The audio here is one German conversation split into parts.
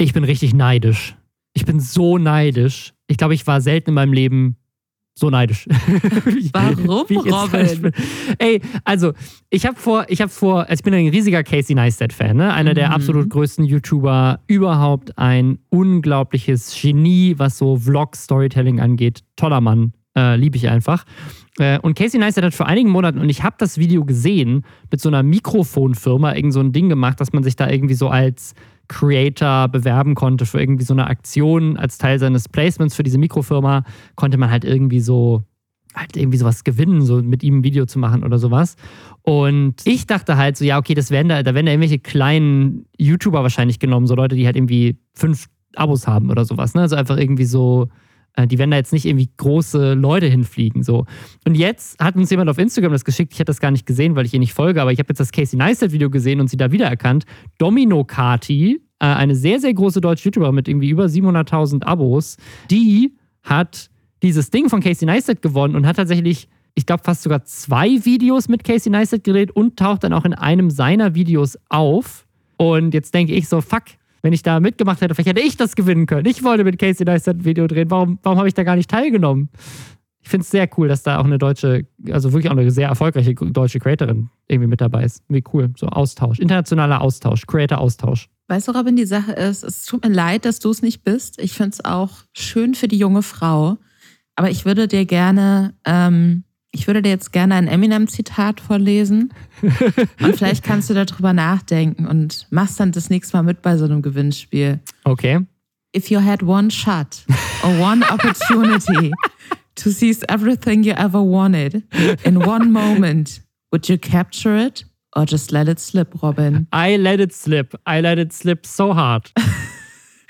Ich bin richtig neidisch. Ich bin so neidisch. Ich glaube, ich war selten in meinem Leben so neidisch. Warum, Robin? Ey, also ich habe vor, ich habe vor, also ich bin ein riesiger Casey Neistat-Fan, ne? einer mhm. der absolut größten YouTuber überhaupt, ein unglaubliches Genie, was so Vlog-Storytelling angeht. Toller Mann, äh, liebe ich einfach. Äh, und Casey Neistat hat vor einigen Monaten, und ich habe das Video gesehen, mit so einer Mikrofonfirma irgend so ein Ding gemacht, dass man sich da irgendwie so als Creator bewerben konnte für irgendwie so eine Aktion als Teil seines Placements für diese Mikrofirma, konnte man halt irgendwie so halt irgendwie sowas gewinnen, so mit ihm ein Video zu machen oder sowas. Und ich dachte halt so, ja, okay, das werden da, da werden da irgendwelche kleinen YouTuber wahrscheinlich genommen, so Leute, die halt irgendwie fünf Abos haben oder sowas, ne? Also einfach irgendwie so, die werden da jetzt nicht irgendwie große Leute hinfliegen. So. Und jetzt hat uns jemand auf Instagram das geschickt. Ich hätte das gar nicht gesehen, weil ich ihr nicht folge, aber ich habe jetzt das Casey Neistat-Video gesehen und sie da wiedererkannt. Domino Kati, äh, eine sehr, sehr große deutsche YouTuber mit irgendwie über 700.000 Abos, die hat dieses Ding von Casey Neistat gewonnen und hat tatsächlich ich glaube, fast sogar zwei Videos mit Casey Neistat gedreht und taucht dann auch in einem seiner Videos auf. Und jetzt denke ich so, fuck, wenn ich da mitgemacht hätte, vielleicht hätte ich das gewinnen können. Ich wollte mit Casey Neistat ein Video drehen. Warum, warum habe ich da gar nicht teilgenommen? Ich finde es sehr cool, dass da auch eine deutsche, also wirklich auch eine sehr erfolgreiche deutsche Creatorin irgendwie mit dabei ist. Wie cool. So Austausch, internationaler Austausch, Creator-Austausch. Weißt du, Robin, die Sache ist, es tut mir leid, dass du es nicht bist. Ich finde es auch schön für die junge Frau. Aber ich würde dir gerne ähm, ich würde dir jetzt gerne ein Eminem-Zitat vorlesen. und vielleicht kannst du darüber nachdenken und machst dann das nächste Mal mit bei so einem Gewinnspiel. Okay. If you had one shot or one opportunity to seize everything you ever wanted in one moment, would you capture it or just let it slip, Robin? I let it slip. I let it slip so hard.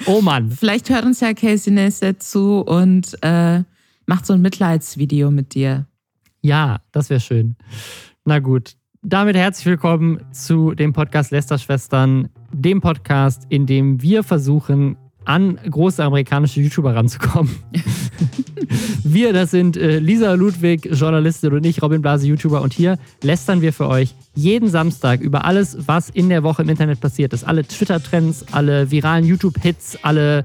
Oh Mann. Vielleicht hört uns ja Casey Neistat zu und äh, macht so ein Mitleidsvideo mit dir. Ja, das wäre schön. Na gut. Damit herzlich willkommen zu dem Podcast Lester-Schwestern, dem Podcast, in dem wir versuchen, an große amerikanische YouTuber ranzukommen. wir, das sind äh, Lisa Ludwig, Journalistin und ich, Robin Blase, YouTuber. Und hier lästern wir für euch jeden Samstag über alles, was in der Woche im Internet passiert ist. Alle Twitter-Trends, alle viralen YouTube-Hits, alle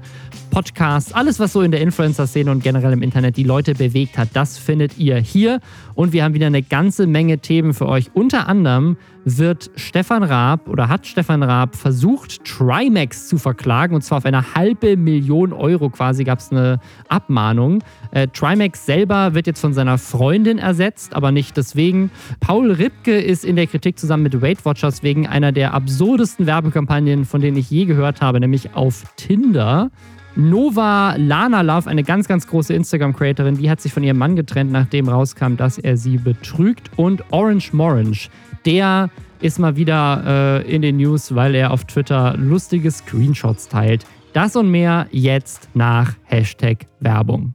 Podcasts, alles, was so in der Influencer-Szene und generell im Internet die Leute bewegt hat, das findet ihr hier. Und wir haben wieder eine ganze Menge Themen für euch. Unter anderem wird Stefan Raab oder hat Stefan Raab versucht, Trimax zu verklagen. Und zwar auf eine halbe Million Euro quasi gab es eine Abmahnung. Äh, Trimax selber wird jetzt von seiner Freundin ersetzt, aber nicht deswegen. Paul Ripke ist in der Kritik zusammen mit Weight Watchers wegen einer der absurdesten Werbekampagnen, von denen ich je gehört habe, nämlich auf Tinder. Nova Lana Love, eine ganz, ganz große Instagram-Creatorin, die hat sich von ihrem Mann getrennt, nachdem rauskam, dass er sie betrügt. Und Orange Morange, der ist mal wieder äh, in den News, weil er auf Twitter lustige Screenshots teilt. Das und mehr jetzt nach Hashtag Werbung.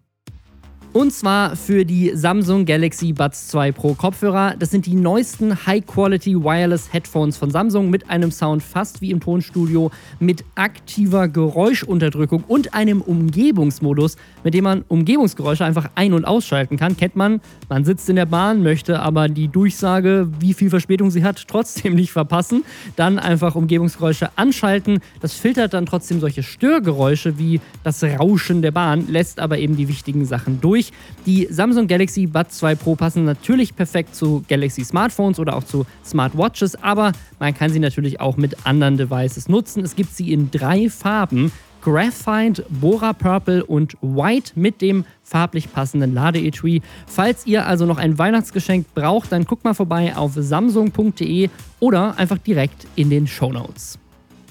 Und zwar für die Samsung Galaxy Buds 2 Pro Kopfhörer. Das sind die neuesten High-Quality Wireless Headphones von Samsung mit einem Sound fast wie im Tonstudio, mit aktiver Geräuschunterdrückung und einem Umgebungsmodus, mit dem man Umgebungsgeräusche einfach ein- und ausschalten kann. Kennt man, man sitzt in der Bahn, möchte aber die Durchsage, wie viel Verspätung sie hat, trotzdem nicht verpassen. Dann einfach Umgebungsgeräusche anschalten. Das filtert dann trotzdem solche Störgeräusche wie das Rauschen der Bahn, lässt aber eben die wichtigen Sachen durch durch. Die Samsung Galaxy Buds 2 Pro passen natürlich perfekt zu Galaxy Smartphones oder auch zu Smartwatches, aber man kann sie natürlich auch mit anderen Devices nutzen. Es gibt sie in drei Farben. Graphite, Bora Purple und White mit dem farblich passenden Ladeetui. Falls ihr also noch ein Weihnachtsgeschenk braucht, dann guckt mal vorbei auf samsung.de oder einfach direkt in den Show Notes.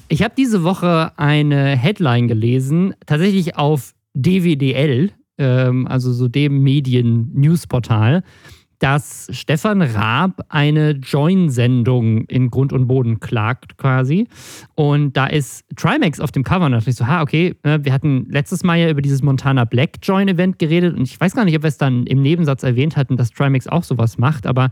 Ich habe diese Woche eine Headline gelesen, tatsächlich auf DWDL, ähm, also so dem Medien-Newsportal, dass Stefan Raab eine Join-Sendung in Grund und Boden klagt quasi. Und da ist Trimax auf dem Cover und da dachte ich so, ha, okay, ne, wir hatten letztes Mal ja über dieses Montana Black Join-Event geredet und ich weiß gar nicht, ob wir es dann im Nebensatz erwähnt hatten, dass Trimax auch sowas macht, aber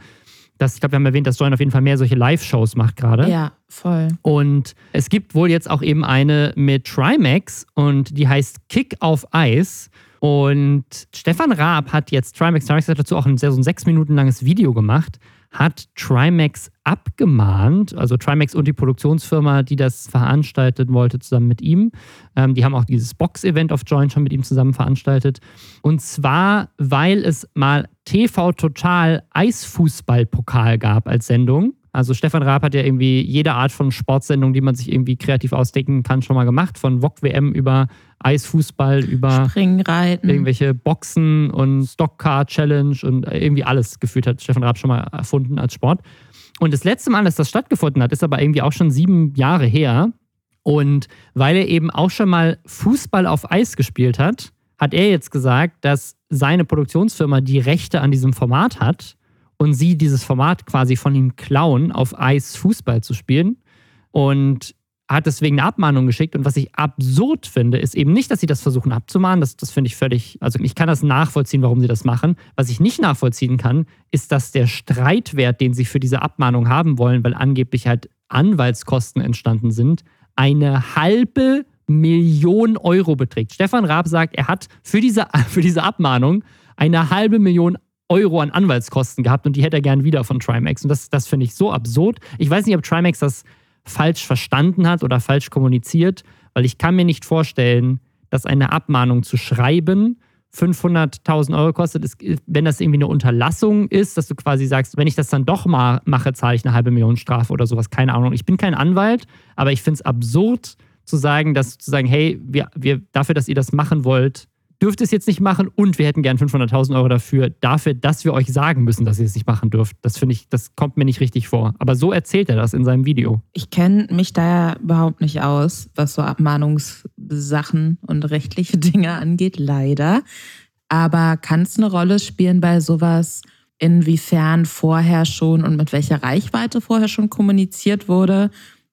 das, ich glaube, wir haben erwähnt, dass Join auf jeden Fall mehr solche Live-Shows macht gerade. Ja, voll. Und es gibt wohl jetzt auch eben eine mit Trimax und die heißt Kick auf Eis. Und Stefan Raab hat jetzt, Trimax, Trimax hat dazu auch ein, sehr, so ein sechs Minuten langes Video gemacht, hat Trimax abgemahnt, also Trimax und die Produktionsfirma, die das veranstalten wollte, zusammen mit ihm. Ähm, die haben auch dieses Box-Event auf Join schon mit ihm zusammen veranstaltet. Und zwar, weil es mal TV Total Eisfußballpokal gab als Sendung. Also Stefan Raab hat ja irgendwie jede Art von Sportsendung, die man sich irgendwie kreativ ausdenken kann, schon mal gemacht. Von VOG WM über Eisfußball, über Springreiten. irgendwelche Boxen und Stockcar Challenge und irgendwie alles gefühlt hat Stefan Raab schon mal erfunden als Sport. Und das letzte Mal, dass das stattgefunden hat, ist aber irgendwie auch schon sieben Jahre her. Und weil er eben auch schon mal Fußball auf Eis gespielt hat, hat er jetzt gesagt, dass seine Produktionsfirma die Rechte an diesem Format hat und sie dieses Format quasi von ihm klauen, auf Eis Fußball zu spielen. Und hat deswegen eine Abmahnung geschickt. Und was ich absurd finde, ist eben nicht, dass sie das versuchen abzumahnen. Das, das finde ich völlig, also ich kann das nachvollziehen, warum sie das machen. Was ich nicht nachvollziehen kann, ist, dass der Streitwert, den sie für diese Abmahnung haben wollen, weil angeblich halt Anwaltskosten entstanden sind, eine halbe Million Euro beträgt. Stefan Raab sagt, er hat für diese, für diese Abmahnung eine halbe Million Euro an Anwaltskosten gehabt und die hätte er gern wieder von Trimax. Und das, das finde ich so absurd. Ich weiß nicht, ob Trimax das falsch verstanden hat oder falsch kommuniziert, weil ich kann mir nicht vorstellen, dass eine Abmahnung zu schreiben 500.000 Euro kostet. wenn das irgendwie eine Unterlassung ist, dass du quasi sagst, wenn ich das dann doch mal mache, zahle ich eine halbe Million Strafe oder sowas. Keine Ahnung. Ich bin kein Anwalt, aber ich finde es absurd zu sagen, dass zu sagen, hey, wir, wir, dafür, dass ihr das machen wollt, dürft es jetzt nicht machen und wir hätten gern 500.000 Euro dafür, dafür, dass wir euch sagen müssen, dass ihr es nicht machen dürft. Das finde ich, das kommt mir nicht richtig vor. Aber so erzählt er das in seinem Video. Ich kenne mich da ja überhaupt nicht aus, was so Abmahnungssachen und rechtliche Dinge angeht, leider. Aber kann es eine Rolle spielen bei sowas, inwiefern vorher schon und mit welcher Reichweite vorher schon kommuniziert wurde,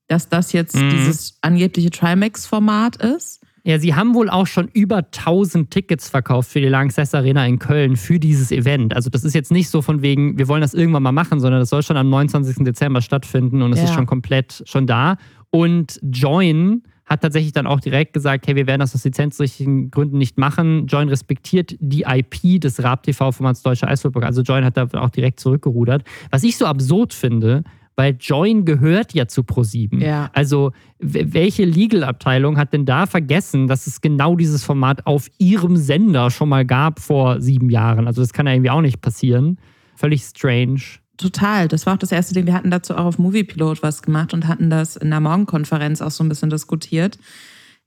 dass das jetzt mhm. dieses angebliche Trimax-Format ist? Ja, sie haben wohl auch schon über 1000 Tickets verkauft für die Lanxess Arena in Köln für dieses Event. Also das ist jetzt nicht so von wegen, wir wollen das irgendwann mal machen, sondern das soll schon am 29. Dezember stattfinden und es ja. ist schon komplett schon da. Und Join hat tatsächlich dann auch direkt gesagt, hey, wir werden das aus lizenzrechtlichen Gründen nicht machen. Join respektiert die IP des RAB-TV-Formats Deutsche Eishockey. Also Join hat da auch direkt zurückgerudert. Was ich so absurd finde, weil Join gehört ja zu ProSieben. Ja. Also welche Legal-Abteilung hat denn da vergessen, dass es genau dieses Format auf ihrem Sender schon mal gab vor sieben Jahren? Also das kann ja irgendwie auch nicht passieren. Völlig strange. Total. Das war auch das erste Ding. Wir hatten dazu auch auf Moviepilot was gemacht und hatten das in der Morgenkonferenz auch so ein bisschen diskutiert.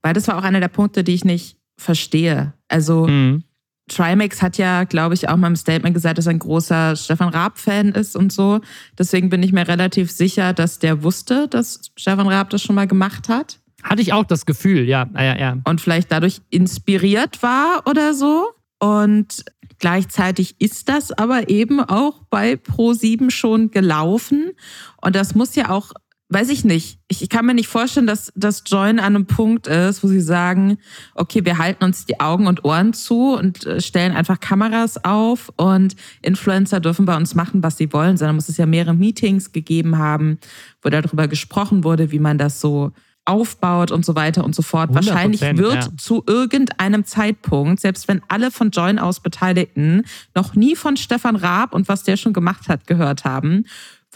Weil das war auch einer der Punkte, die ich nicht verstehe. Also mhm. Trimax hat ja, glaube ich, auch mal im Statement gesagt, dass er ein großer Stefan Raab-Fan ist und so. Deswegen bin ich mir relativ sicher, dass der wusste, dass Stefan Raab das schon mal gemacht hat. Hatte ich auch das Gefühl, ja. ja, ja. Und vielleicht dadurch inspiriert war oder so. Und gleichzeitig ist das aber eben auch bei Pro7 schon gelaufen. Und das muss ja auch weiß ich nicht. Ich, ich, kann mir nicht vorstellen, dass das Join an einem Punkt ist, wo sie sagen, okay, wir halten uns die Augen und Ohren zu und äh, stellen einfach Kameras auf und Influencer dürfen bei uns machen, was sie wollen, sondern muss es ja mehrere Meetings gegeben haben, wo darüber gesprochen wurde, wie man das so aufbaut und so weiter und so fort. Wahrscheinlich wird ja. zu irgendeinem Zeitpunkt, selbst wenn alle von Join aus Beteiligten noch nie von Stefan Raab und was der schon gemacht hat gehört haben,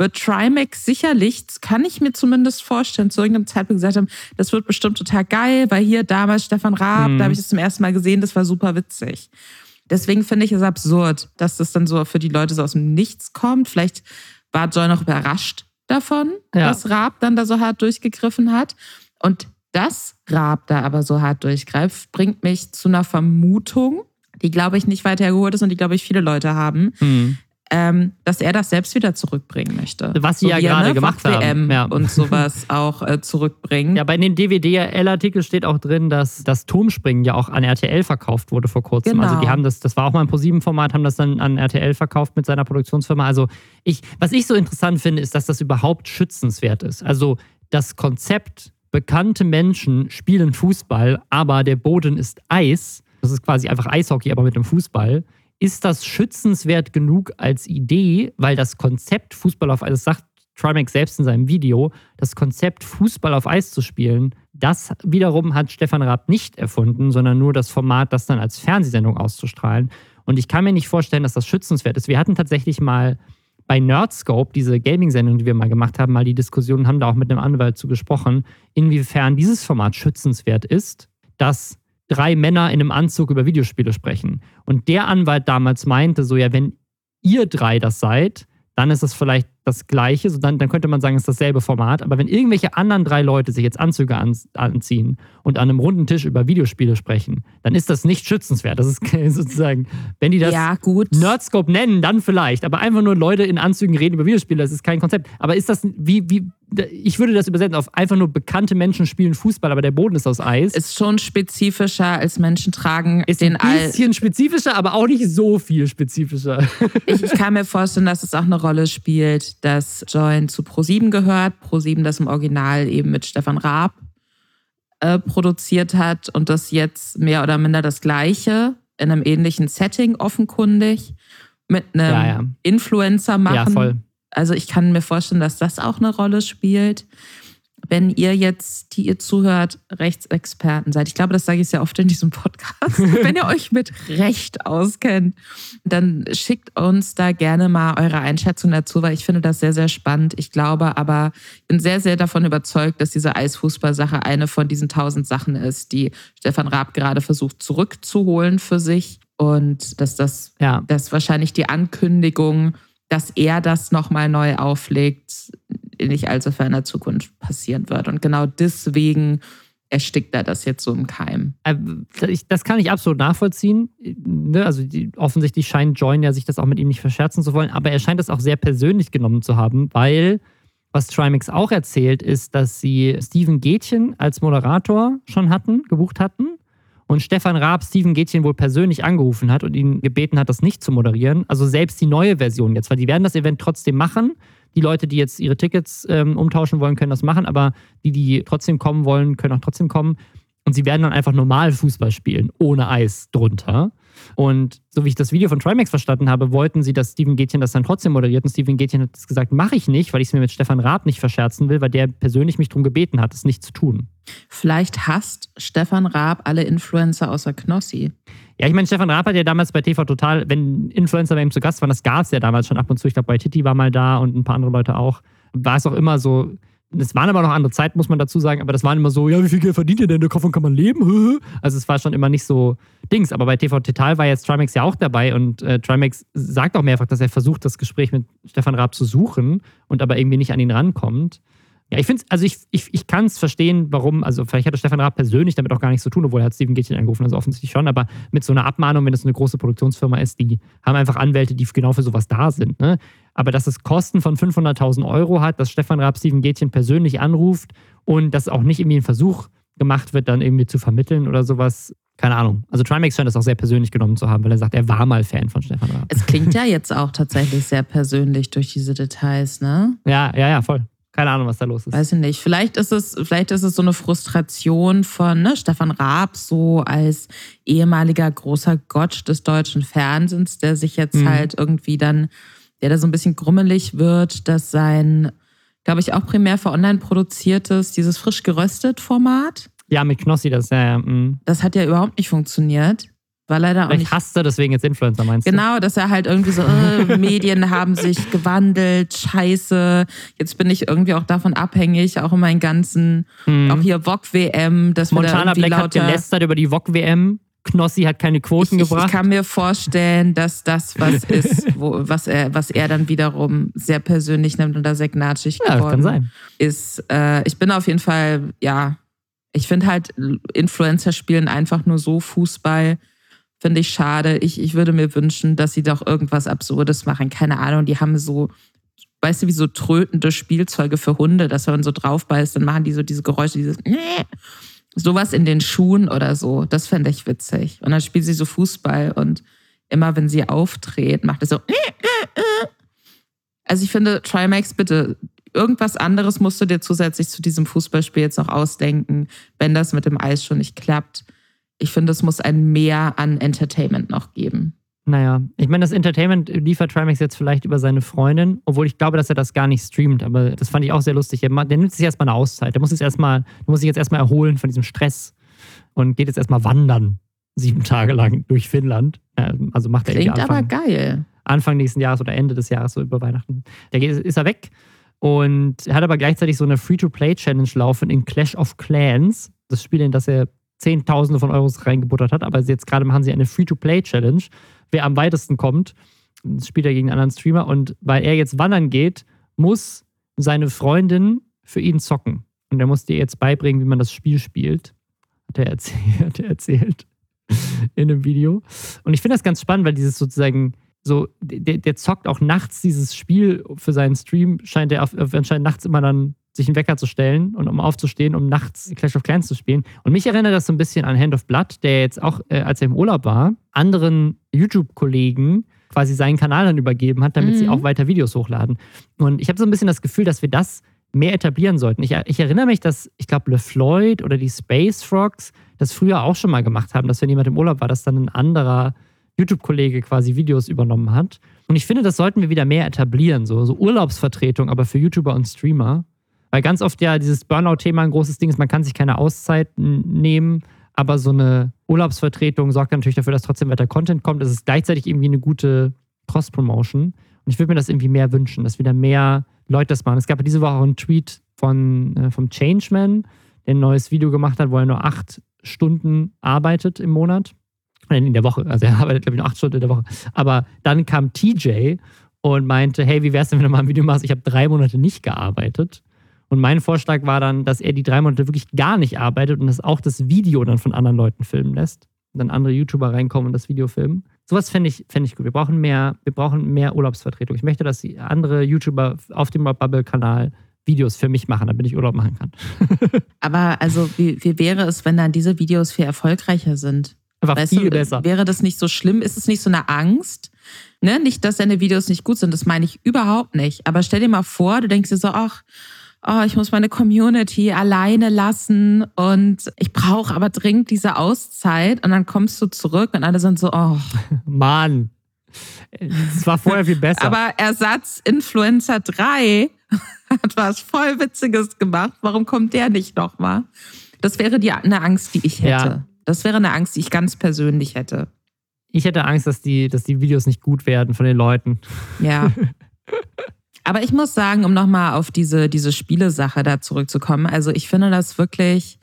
wird Trimax sicherlich, kann ich mir zumindest vorstellen, zu irgendeinem Zeitpunkt gesagt haben, das wird bestimmt total geil, weil hier damals Stefan Raab, mhm. da habe ich das zum ersten Mal gesehen, das war super witzig. Deswegen finde ich es absurd, dass das dann so für die Leute so aus dem Nichts kommt. Vielleicht war Joy noch überrascht davon, ja. dass Raab dann da so hart durchgegriffen hat. Und dass Raab da aber so hart durchgreift, bringt mich zu einer Vermutung, die, glaube ich, nicht weiter hergeholt ist und die, glaube ich, viele Leute haben. Mhm ähm, dass er das selbst wieder zurückbringen möchte. Was sie so ja gerade ne, gemacht haben. WM ja. und sowas auch äh, zurückbringen. Ja, bei den DWDL-Artikeln steht auch drin, dass das Turmspringen ja auch an RTL verkauft wurde vor kurzem. Genau. Also die haben das, das war auch mal ein ProSieben-Format, haben das dann an RTL verkauft mit seiner Produktionsfirma. Also ich, was ich so interessant finde, ist, dass das überhaupt schützenswert ist. Also das Konzept, bekannte Menschen spielen Fußball, aber der Boden ist Eis. Das ist quasi einfach Eishockey, aber mit dem Fußball ist das schützenswert genug als Idee, weil das Konzept Fußball auf Eis, das sagt Trimax selbst in seinem Video, das Konzept Fußball auf Eis zu spielen, das wiederum hat Stefan Raab nicht erfunden, sondern nur das Format, das dann als Fernsehsendung auszustrahlen. Und ich kann mir nicht vorstellen, dass das schützenswert ist. Wir hatten tatsächlich mal bei Nerdscope, diese Gaming-Sendung, die wir mal gemacht haben, mal die Diskussion, haben da auch mit einem Anwalt zu gesprochen, inwiefern dieses Format schützenswert ist, dass drei Männer in einem Anzug über Videospiele sprechen. Und der Anwalt damals meinte so, ja, wenn ihr drei das seid, dann ist es vielleicht das Gleiche, so dann, dann könnte man sagen, es ist dasselbe Format. Aber wenn irgendwelche anderen drei Leute sich jetzt Anzüge an, anziehen und an einem runden Tisch über Videospiele sprechen, dann ist das nicht schützenswert. Das ist sozusagen, wenn die das ja, gut. Nerdscope nennen, dann vielleicht. Aber einfach nur Leute in Anzügen reden über Videospiele, das ist kein Konzept. Aber ist das, wie, wie, ich würde das übersetzen auf einfach nur bekannte Menschen spielen Fußball, aber der Boden ist aus Eis. Ist schon spezifischer als Menschen tragen ist den Ein bisschen spezifischer, aber auch nicht so viel spezifischer. Ich, ich, kann mir vorstellen, dass es auch eine Rolle spielt, dass Join zu Pro7 gehört. Pro7 das im Original eben mit Stefan Raab äh, produziert hat und das jetzt mehr oder minder das Gleiche in einem ähnlichen Setting offenkundig mit einem ja, ja. Influencer machen. Ja, voll also ich kann mir vorstellen, dass das auch eine Rolle spielt. Wenn ihr jetzt, die ihr zuhört, Rechtsexperten seid, ich glaube, das sage ich sehr oft in diesem Podcast, wenn ihr euch mit Recht auskennt, dann schickt uns da gerne mal eure Einschätzung dazu, weil ich finde das sehr, sehr spannend. Ich glaube aber, ich bin sehr, sehr davon überzeugt, dass diese Eisfußball-Sache eine von diesen tausend Sachen ist, die Stefan Raab gerade versucht zurückzuholen für sich und dass das, ja. dass wahrscheinlich die Ankündigung dass er das nochmal neu auflegt, nicht allzu ferner Zukunft passieren wird. Und genau deswegen erstickt er das jetzt so im Keim. Äh, das kann ich absolut nachvollziehen. Ne, also offensichtlich scheint Join ja sich das auch mit ihm nicht verscherzen zu wollen, aber er scheint das auch sehr persönlich genommen zu haben, weil was Trimax auch erzählt, ist, dass sie Steven Gätchen als Moderator schon hatten, gebucht hatten und Stefan Raab Steven Gätchen wohl persönlich angerufen hat und ihn gebeten hat, das nicht zu moderieren. Also selbst die neue Version jetzt, weil die werden das Event trotzdem machen. Die Leute, die jetzt ihre Tickets ähm, umtauschen wollen, können das machen, aber die, die trotzdem kommen wollen, können auch trotzdem kommen. Und sie werden dann einfach normal Fußball spielen, ohne Eis drunter. Und so wie ich das Video von Trimax verstanden habe, wollten sie, dass Steven Gätchen das dann trotzdem moderiert. Und Steven Gätchen hat gesagt, mache ich nicht, weil ich es mir mit Stefan Raab nicht verscherzen will, weil der persönlich mich darum gebeten hat, es nicht zu tun. Vielleicht hasst Stefan Raab alle Influencer außer Knossi. Ja, ich meine, Stefan Raab hat ja damals bei TV Total, wenn Influencer bei ihm zu Gast waren, das gab es ja damals schon ab und zu. Ich glaube, bei Titi war mal da und ein paar andere Leute auch. War es auch immer so, es waren aber noch andere Zeiten, muss man dazu sagen, aber das waren immer so, ja, wie viel Geld verdient ihr denn? Davon kann man leben? Also es war schon immer nicht so Dings. Aber bei TV Total war jetzt Trimax ja auch dabei und äh, Trimax sagt auch mehrfach, dass er versucht, das Gespräch mit Stefan Raab zu suchen und aber irgendwie nicht an ihn rankommt. Ja, ich finde also ich, ich, ich kann es verstehen, warum, also vielleicht hatte Stefan Raab persönlich damit auch gar nichts zu tun, obwohl er hat Steven Gätchen angerufen, also offensichtlich schon, aber mit so einer Abmahnung, wenn es eine große Produktionsfirma ist, die haben einfach Anwälte, die genau für sowas da sind. Ne? Aber dass es Kosten von 500.000 Euro hat, dass Stefan Raab Steven Gätchen persönlich anruft und dass auch nicht irgendwie ein Versuch gemacht wird, dann irgendwie zu vermitteln oder sowas, keine Ahnung. Also Trimax scheint das auch sehr persönlich genommen zu haben, weil er sagt, er war mal Fan von Stefan Raab. Es klingt ja jetzt auch tatsächlich sehr persönlich durch diese Details, ne? Ja, ja, ja, voll. Keine Ahnung, was da los ist. Weiß ich nicht. Vielleicht ist es, vielleicht ist es so eine Frustration von ne, Stefan Raab, so als ehemaliger großer Gott des deutschen Fernsehens, der sich jetzt mhm. halt irgendwie dann, der da so ein bisschen grummelig wird, dass sein, glaube ich, auch primär für online produziertes, dieses frisch geröstet Format. Ja, mit Knossi, das, ja, ja. Mhm. Das hat ja überhaupt nicht funktioniert. War leider Vielleicht auch nicht. hasst er deswegen jetzt Influencer, meinst du? Genau, dass er halt irgendwie so, äh, Medien haben sich gewandelt, scheiße. Jetzt bin ich irgendwie auch davon abhängig, auch in meinen ganzen, hm. auch hier VOG-WM. Montana Black hat gelästert über die VOG-WM. Knossi hat keine Quoten ich, gebracht. Ich kann mir vorstellen, dass das was ist, wo, was, er, was er dann wiederum sehr persönlich nimmt und da sehr gnatschig ja, geworden kann sein. ist. Äh, ich bin auf jeden Fall, ja, ich finde halt, Influencer spielen einfach nur so Fußball, Finde ich schade. Ich, ich würde mir wünschen, dass sie doch irgendwas Absurdes machen. Keine Ahnung, die haben so, weißt du, wie so trötende Spielzeuge für Hunde, dass wenn man so drauf beißt, dann machen die so diese Geräusche, dieses sowas in den Schuhen oder so. Das fände ich witzig. Und dann spielt sie so Fußball und immer wenn sie auftritt, macht es so. Also ich finde, Trimax, bitte, irgendwas anderes musst du dir zusätzlich zu diesem Fußballspiel jetzt noch ausdenken, wenn das mit dem Eis schon nicht klappt ich finde, es muss ein Mehr an Entertainment noch geben. Naja, ich meine, das Entertainment liefert Trimax jetzt vielleicht über seine Freundin, obwohl ich glaube, dass er das gar nicht streamt, aber das fand ich auch sehr lustig. Der nimmt sich erstmal eine Auszeit. Der muss, jetzt erstmal, der muss sich jetzt erstmal erholen von diesem Stress und geht jetzt erstmal wandern. Sieben Tage lang durch Finnland. Also macht er Klingt aber geil. Anfang nächsten Jahres oder Ende des Jahres, so über Weihnachten. Da ist er weg und er hat aber gleichzeitig so eine Free-to-Play-Challenge laufen in Clash of Clans. Das Spiel, in das er Zehntausende von Euros reingebuttert hat. Aber jetzt gerade machen sie eine Free-to-Play-Challenge. Wer am weitesten kommt, spielt er gegen einen anderen Streamer. Und weil er jetzt wandern geht, muss seine Freundin für ihn zocken. Und er muss dir jetzt beibringen, wie man das Spiel spielt. Hat er erzählt. Hat er erzählt in einem Video. Und ich finde das ganz spannend, weil dieses sozusagen so, der, der zockt auch nachts dieses Spiel für seinen Stream, scheint er auf, anscheinend nachts immer dann sich einen Wecker zu stellen und um aufzustehen, um nachts Clash of Clans zu spielen. Und mich erinnert das so ein bisschen an Hand of Blood, der jetzt auch, äh, als er im Urlaub war, anderen YouTube-Kollegen quasi seinen Kanal dann übergeben hat, damit mhm. sie auch weiter Videos hochladen. Und ich habe so ein bisschen das Gefühl, dass wir das mehr etablieren sollten. Ich, ich erinnere mich, dass, ich glaube, LeFloid oder die Space Frogs das früher auch schon mal gemacht haben, dass wenn jemand im Urlaub war, dass dann ein anderer YouTube-Kollege quasi Videos übernommen hat. Und ich finde, das sollten wir wieder mehr etablieren, so, so Urlaubsvertretung, aber für YouTuber und Streamer. Weil ganz oft ja dieses Burnout-Thema ein großes Ding ist, man kann sich keine Auszeit nehmen, aber so eine Urlaubsvertretung sorgt natürlich dafür, dass trotzdem weiter Content kommt. Es ist gleichzeitig irgendwie eine gute Cross-Promotion. Und ich würde mir das irgendwie mehr wünschen, dass wieder mehr Leute das machen. Es gab ja diese Woche auch einen Tweet von, äh, vom Changeman, der ein neues Video gemacht hat, wo er nur acht Stunden arbeitet im Monat. Nein, in der Woche. Also er arbeitet, glaube ich, nur acht Stunden in der Woche. Aber dann kam TJ und meinte, hey, wie wär's denn, wenn du mal ein Video machst? Ich habe drei Monate nicht gearbeitet. Und mein Vorschlag war dann, dass er die drei Monate wirklich gar nicht arbeitet und dass auch das Video dann von anderen Leuten filmen lässt. Und dann andere YouTuber reinkommen und das Video filmen. Sowas fände ich, fänd ich gut. Wir brauchen, mehr, wir brauchen mehr Urlaubsvertretung. Ich möchte, dass andere YouTuber auf dem Bubble-Kanal Videos für mich machen, damit ich Urlaub machen kann. Aber also, wie, wie wäre es, wenn dann diese Videos viel erfolgreicher sind? Einfach weißt viel du, besser. Wäre das nicht so schlimm? Ist es nicht so eine Angst? Ne? Nicht, dass deine Videos nicht gut sind, das meine ich überhaupt nicht. Aber stell dir mal vor, du denkst dir so, ach, oh, ich muss meine Community alleine lassen und ich brauche aber dringend diese Auszeit. Und dann kommst du zurück und alle sind so, oh. Mann. Es war vorher viel besser. aber Ersatz Influencer 3 hat was voll Witziges gemacht. Warum kommt der nicht nochmal? Das wäre die, eine Angst, die ich hätte. Ja. Das wäre eine Angst, die ich ganz persönlich hätte. Ich hätte Angst, dass die, dass die Videos nicht gut werden von den Leuten. Ja. Aber ich muss sagen, um nochmal auf diese, diese Spielesache da zurückzukommen, also ich finde das wirklich,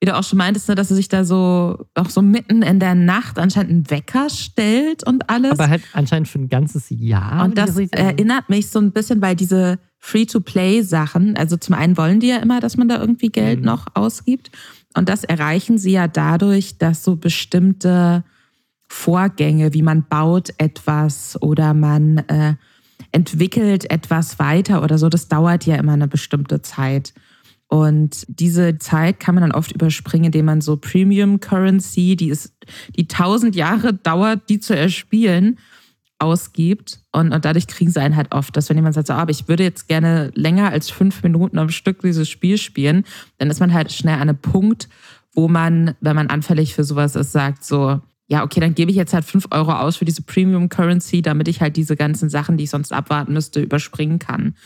wie du auch schon meintest, ne, dass er sich da so auch so mitten in der Nacht anscheinend einen Wecker stellt und alles. Aber halt anscheinend für ein ganzes Jahr. Und das erinnert mich so ein bisschen, weil diese Free-to-Play-Sachen, also zum einen wollen die ja immer, dass man da irgendwie Geld mhm. noch ausgibt. Und das erreichen sie ja dadurch, dass so bestimmte Vorgänge, wie man baut etwas oder man äh, entwickelt etwas weiter oder so, das dauert ja immer eine bestimmte Zeit. Und diese Zeit kann man dann oft überspringen, indem man so Premium Currency, die ist, die tausend Jahre dauert, die zu erspielen, ausgibt. Und, und dadurch kriegen sie einen halt oft, dass wenn jemand sagt, so, ah, aber ich würde jetzt gerne länger als fünf Minuten am Stück dieses Spiel spielen, dann ist man halt schnell an einem Punkt, wo man, wenn man anfällig für sowas ist, sagt so, ja, okay, dann gebe ich jetzt halt fünf Euro aus für diese Premium Currency, damit ich halt diese ganzen Sachen, die ich sonst abwarten müsste, überspringen kann.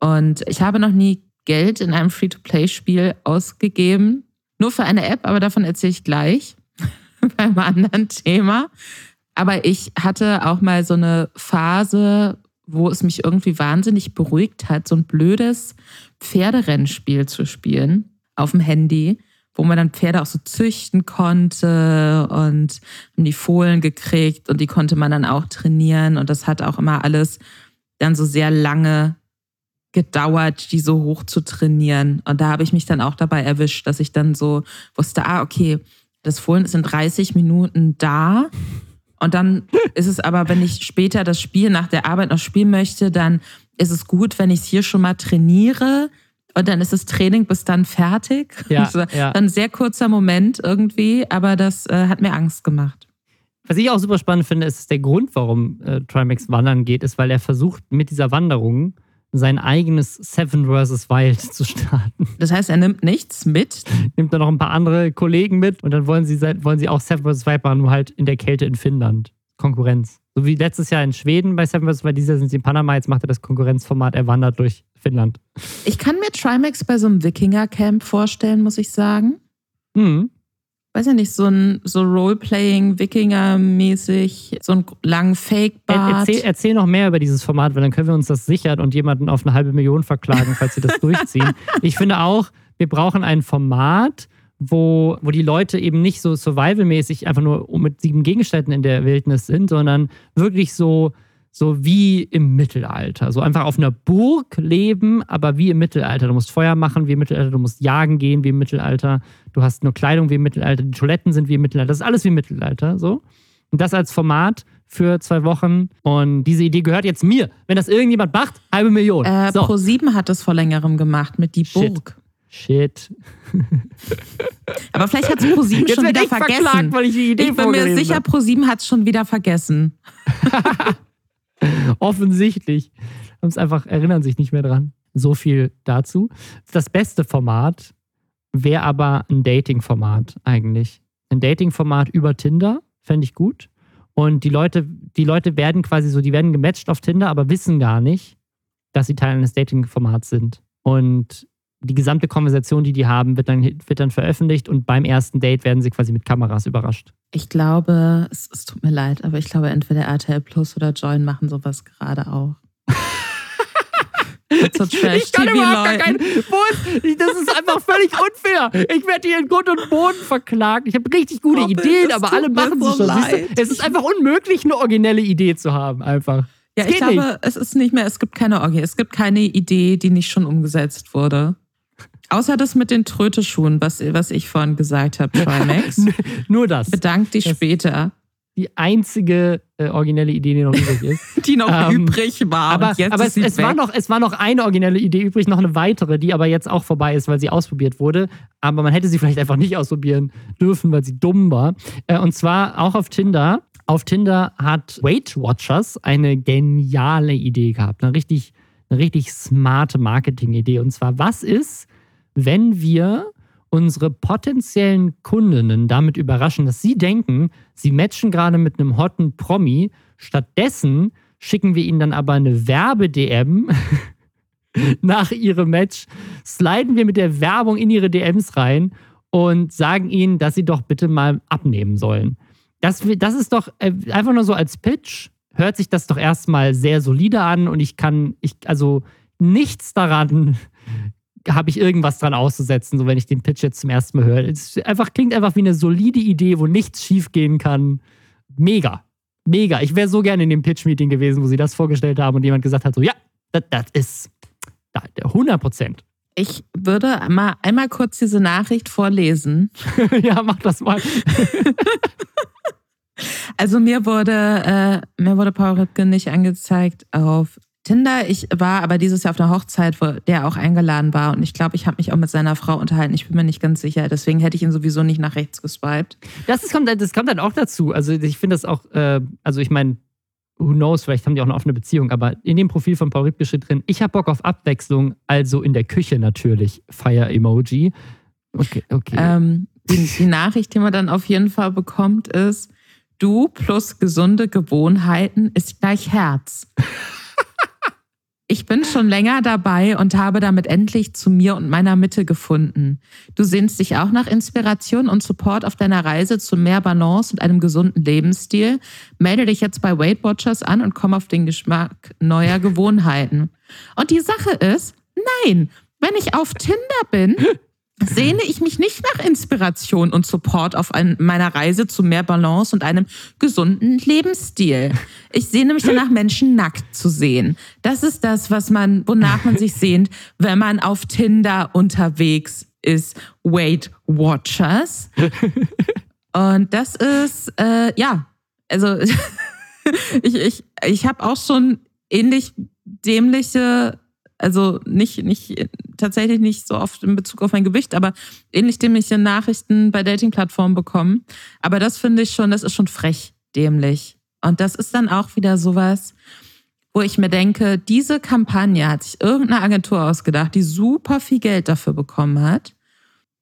Und ich habe noch nie Geld in einem Free-to-Play-Spiel ausgegeben. Nur für eine App, aber davon erzähle ich gleich beim anderen Thema. Aber ich hatte auch mal so eine Phase, wo es mich irgendwie wahnsinnig beruhigt hat, so ein blödes Pferderennspiel zu spielen auf dem Handy, wo man dann Pferde auch so züchten konnte und die Fohlen gekriegt und die konnte man dann auch trainieren und das hat auch immer alles dann so sehr lange gedauert, die so hoch zu trainieren. Und da habe ich mich dann auch dabei erwischt, dass ich dann so wusste, ah, okay, das Fohlen ist in 30 Minuten da und dann ist es aber, wenn ich später das Spiel nach der Arbeit noch spielen möchte, dann ist es gut, wenn ich es hier schon mal trainiere. Und dann ist das Training bis dann fertig. Ja, ja. Ein sehr kurzer Moment irgendwie, aber das äh, hat mir Angst gemacht. Was ich auch super spannend finde, ist der Grund, warum äh, Trimax wandern geht, ist, weil er versucht, mit dieser Wanderung sein eigenes Seven vs. Wild zu starten. Das heißt, er nimmt nichts mit? Nimmt dann noch ein paar andere Kollegen mit und dann wollen sie, wollen sie auch Seven vs. Wild machen, nur halt in der Kälte in Finnland. Konkurrenz. So wie letztes Jahr in Schweden bei Seven vs. Wild, dieses Jahr sind sie in Panama, jetzt macht er das Konkurrenzformat, er wandert durch Finnland. Ich kann mir Trimax bei so einem Wikinger-Camp vorstellen, muss ich sagen. Mhm. weiß ja nicht, so ein so Roleplaying, Wikinger-mäßig, so einen langen Fake-Bart. Erzähl, erzähl noch mehr über dieses Format, weil dann können wir uns das sichern und jemanden auf eine halbe Million verklagen, falls sie das durchziehen. Ich finde auch, wir brauchen ein Format, wo, wo die Leute eben nicht so survival-mäßig einfach nur mit sieben Gegenständen in der Wildnis sind, sondern wirklich so so wie im Mittelalter. So einfach auf einer Burg leben, aber wie im Mittelalter. Du musst Feuer machen wie im Mittelalter, du musst jagen gehen wie im Mittelalter, du hast nur Kleidung wie im Mittelalter, die Toiletten sind wie im Mittelalter. Das ist alles wie im Mittelalter. So. Und das als Format für zwei Wochen. Und diese Idee gehört jetzt mir. Wenn das irgendjemand macht, halbe Million. Äh, so. Pro7 hat es vor längerem gemacht mit Die Burg. Shit. Aber vielleicht hat es ProSieben schon wieder vergessen. Verklagt, weil ich die Idee ich bin mir sicher, ProSieben hat es schon wieder vergessen. Offensichtlich. Haben es einfach, erinnern sich nicht mehr dran. So viel dazu. Das beste Format wäre aber ein Dating-Format eigentlich. Ein Dating-Format über Tinder, fände ich gut. Und die Leute, die Leute werden quasi so, die werden gematcht auf Tinder, aber wissen gar nicht, dass sie Teil eines Dating-Formats sind. Und die gesamte Konversation, die die haben, wird dann, wird dann veröffentlicht und beim ersten Date werden sie quasi mit Kameras überrascht. Ich glaube, es, es tut mir leid, aber ich glaube, entweder RTL Plus oder Join machen sowas gerade auch. so ich kann überhaupt gar keinen. Das ist einfach völlig unfair. Ich werde hier in Grund und Boden verklagt. Ich habe richtig gute oh, Ideen, aber alle machen sie schon. Es ist einfach unmöglich, eine originelle Idee zu haben, einfach. Ja, ich glaube, nicht. es ist nicht mehr, es gibt keine Orgie, es gibt keine Idee, die nicht schon umgesetzt wurde. Außer das mit den Tröteschuhen, was, was ich vorhin gesagt habe, Trimax. Nur das. Bedank dich das später. Die einzige äh, originelle Idee, die noch übrig ist. die noch ähm, übrig war. Aber, aber es, es war noch, es war noch eine originelle Idee übrig, noch eine weitere, die aber jetzt auch vorbei ist, weil sie ausprobiert wurde. Aber man hätte sie vielleicht einfach nicht ausprobieren dürfen, weil sie dumm war. Äh, und zwar auch auf Tinder. Auf Tinder hat Weight Watchers eine geniale Idee gehabt. Eine richtig, eine richtig smarte Marketing-Idee. Und zwar, was ist, wenn wir unsere potenziellen Kundinnen damit überraschen, dass sie denken, sie matchen gerade mit einem hotten Promi. Stattdessen schicken wir ihnen dann aber eine Werbe-DM nach ihrem Match, sliden wir mit der Werbung in ihre DMs rein und sagen ihnen, dass sie doch bitte mal abnehmen sollen. Das, das ist doch äh, einfach nur so als Pitch, hört sich das doch erstmal sehr solide an und ich kann, ich, also nichts daran habe ich irgendwas dran auszusetzen, so wenn ich den Pitch jetzt zum ersten Mal höre. Es einfach, klingt einfach wie eine solide Idee, wo nichts schiefgehen kann. Mega. Mega. Ich wäre so gerne in dem Pitch-Meeting gewesen, wo sie das vorgestellt haben und jemand gesagt hat: so, ja, das ist 100 Prozent. Ich würde mal einmal kurz diese Nachricht vorlesen. ja, mach das mal. also mir wurde, äh, mir wurde Paul Ripke nicht angezeigt auf Tinder. Ich war aber dieses Jahr auf einer Hochzeit, wo der auch eingeladen war. Und ich glaube, ich habe mich auch mit seiner Frau unterhalten. Ich bin mir nicht ganz sicher. Deswegen hätte ich ihn sowieso nicht nach rechts geswiped. Das, ist, kommt, das kommt dann auch dazu. Also ich finde das auch, äh, also ich meine, who knows, vielleicht haben die auch eine offene Beziehung, aber in dem Profil von Paul Ripke steht drin, ich habe Bock auf Abwechslung, also in der Küche natürlich, Fire-Emoji. Okay, okay. Ähm, die, die Nachricht, die man dann auf jeden Fall bekommt, ist, du plus gesunde Gewohnheiten ist gleich Herz. Ich bin schon länger dabei und habe damit endlich zu mir und meiner Mitte gefunden. Du sehnst dich auch nach Inspiration und Support auf deiner Reise zu mehr Balance und einem gesunden Lebensstil? Melde dich jetzt bei Weight Watchers an und komm auf den Geschmack neuer Gewohnheiten. Und die Sache ist, nein, wenn ich auf Tinder bin, sehne ich mich nicht nach Inspiration und Support auf ein, meiner Reise zu mehr Balance und einem gesunden Lebensstil. Ich sehne mich danach, Menschen nackt zu sehen. Das ist das, was man, wonach man sich sehnt, wenn man auf Tinder unterwegs ist. Weight Watchers. Und das ist, äh, ja, also ich, ich, ich habe auch schon ähnlich dämliche also nicht, nicht, tatsächlich nicht so oft in Bezug auf mein Gewicht, aber ähnlich dämliche Nachrichten bei Dating-Plattformen bekommen. Aber das finde ich schon, das ist schon frech dämlich. Und das ist dann auch wieder sowas, wo ich mir denke, diese Kampagne hat sich irgendeine Agentur ausgedacht, die super viel Geld dafür bekommen hat.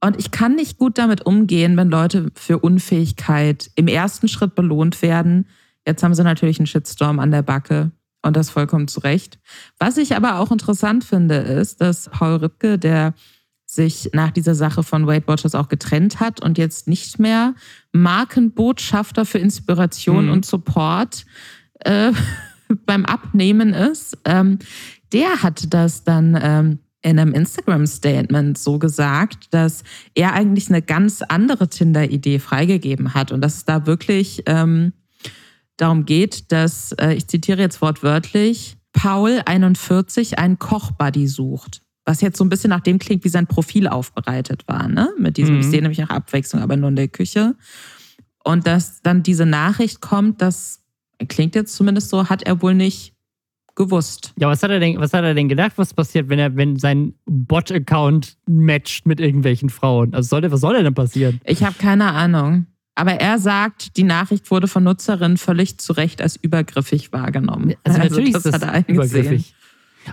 Und ich kann nicht gut damit umgehen, wenn Leute für Unfähigkeit im ersten Schritt belohnt werden. Jetzt haben sie natürlich einen Shitstorm an der Backe. Und das vollkommen zu Recht. Was ich aber auch interessant finde, ist, dass Paul Ripke, der sich nach dieser Sache von Weight Watchers auch getrennt hat und jetzt nicht mehr Markenbotschafter für Inspiration mhm. und Support äh, beim Abnehmen ist. Ähm, der hat das dann ähm, in einem Instagram-Statement so gesagt, dass er eigentlich eine ganz andere Tinder-Idee freigegeben hat und dass es da wirklich ähm, darum geht, dass, äh, ich zitiere jetzt wortwörtlich, Paul 41 einen Kochbuddy sucht. Was jetzt so ein bisschen nach dem klingt, wie sein Profil aufbereitet war, ne? Mit diesem, mhm. ich sehe nämlich nach Abwechslung, aber nur in der Küche. Und dass dann diese Nachricht kommt, das klingt jetzt zumindest so, hat er wohl nicht gewusst. Ja, was hat er denn, was hat er denn gedacht, was passiert, wenn er, wenn sein Bot-Account matcht mit irgendwelchen Frauen? Also soll, was soll denn passieren? Ich habe keine Ahnung. Aber er sagt, die Nachricht wurde von Nutzerinnen völlig zu Recht als übergriffig wahrgenommen. Also, also natürlich das ist das übergriffig.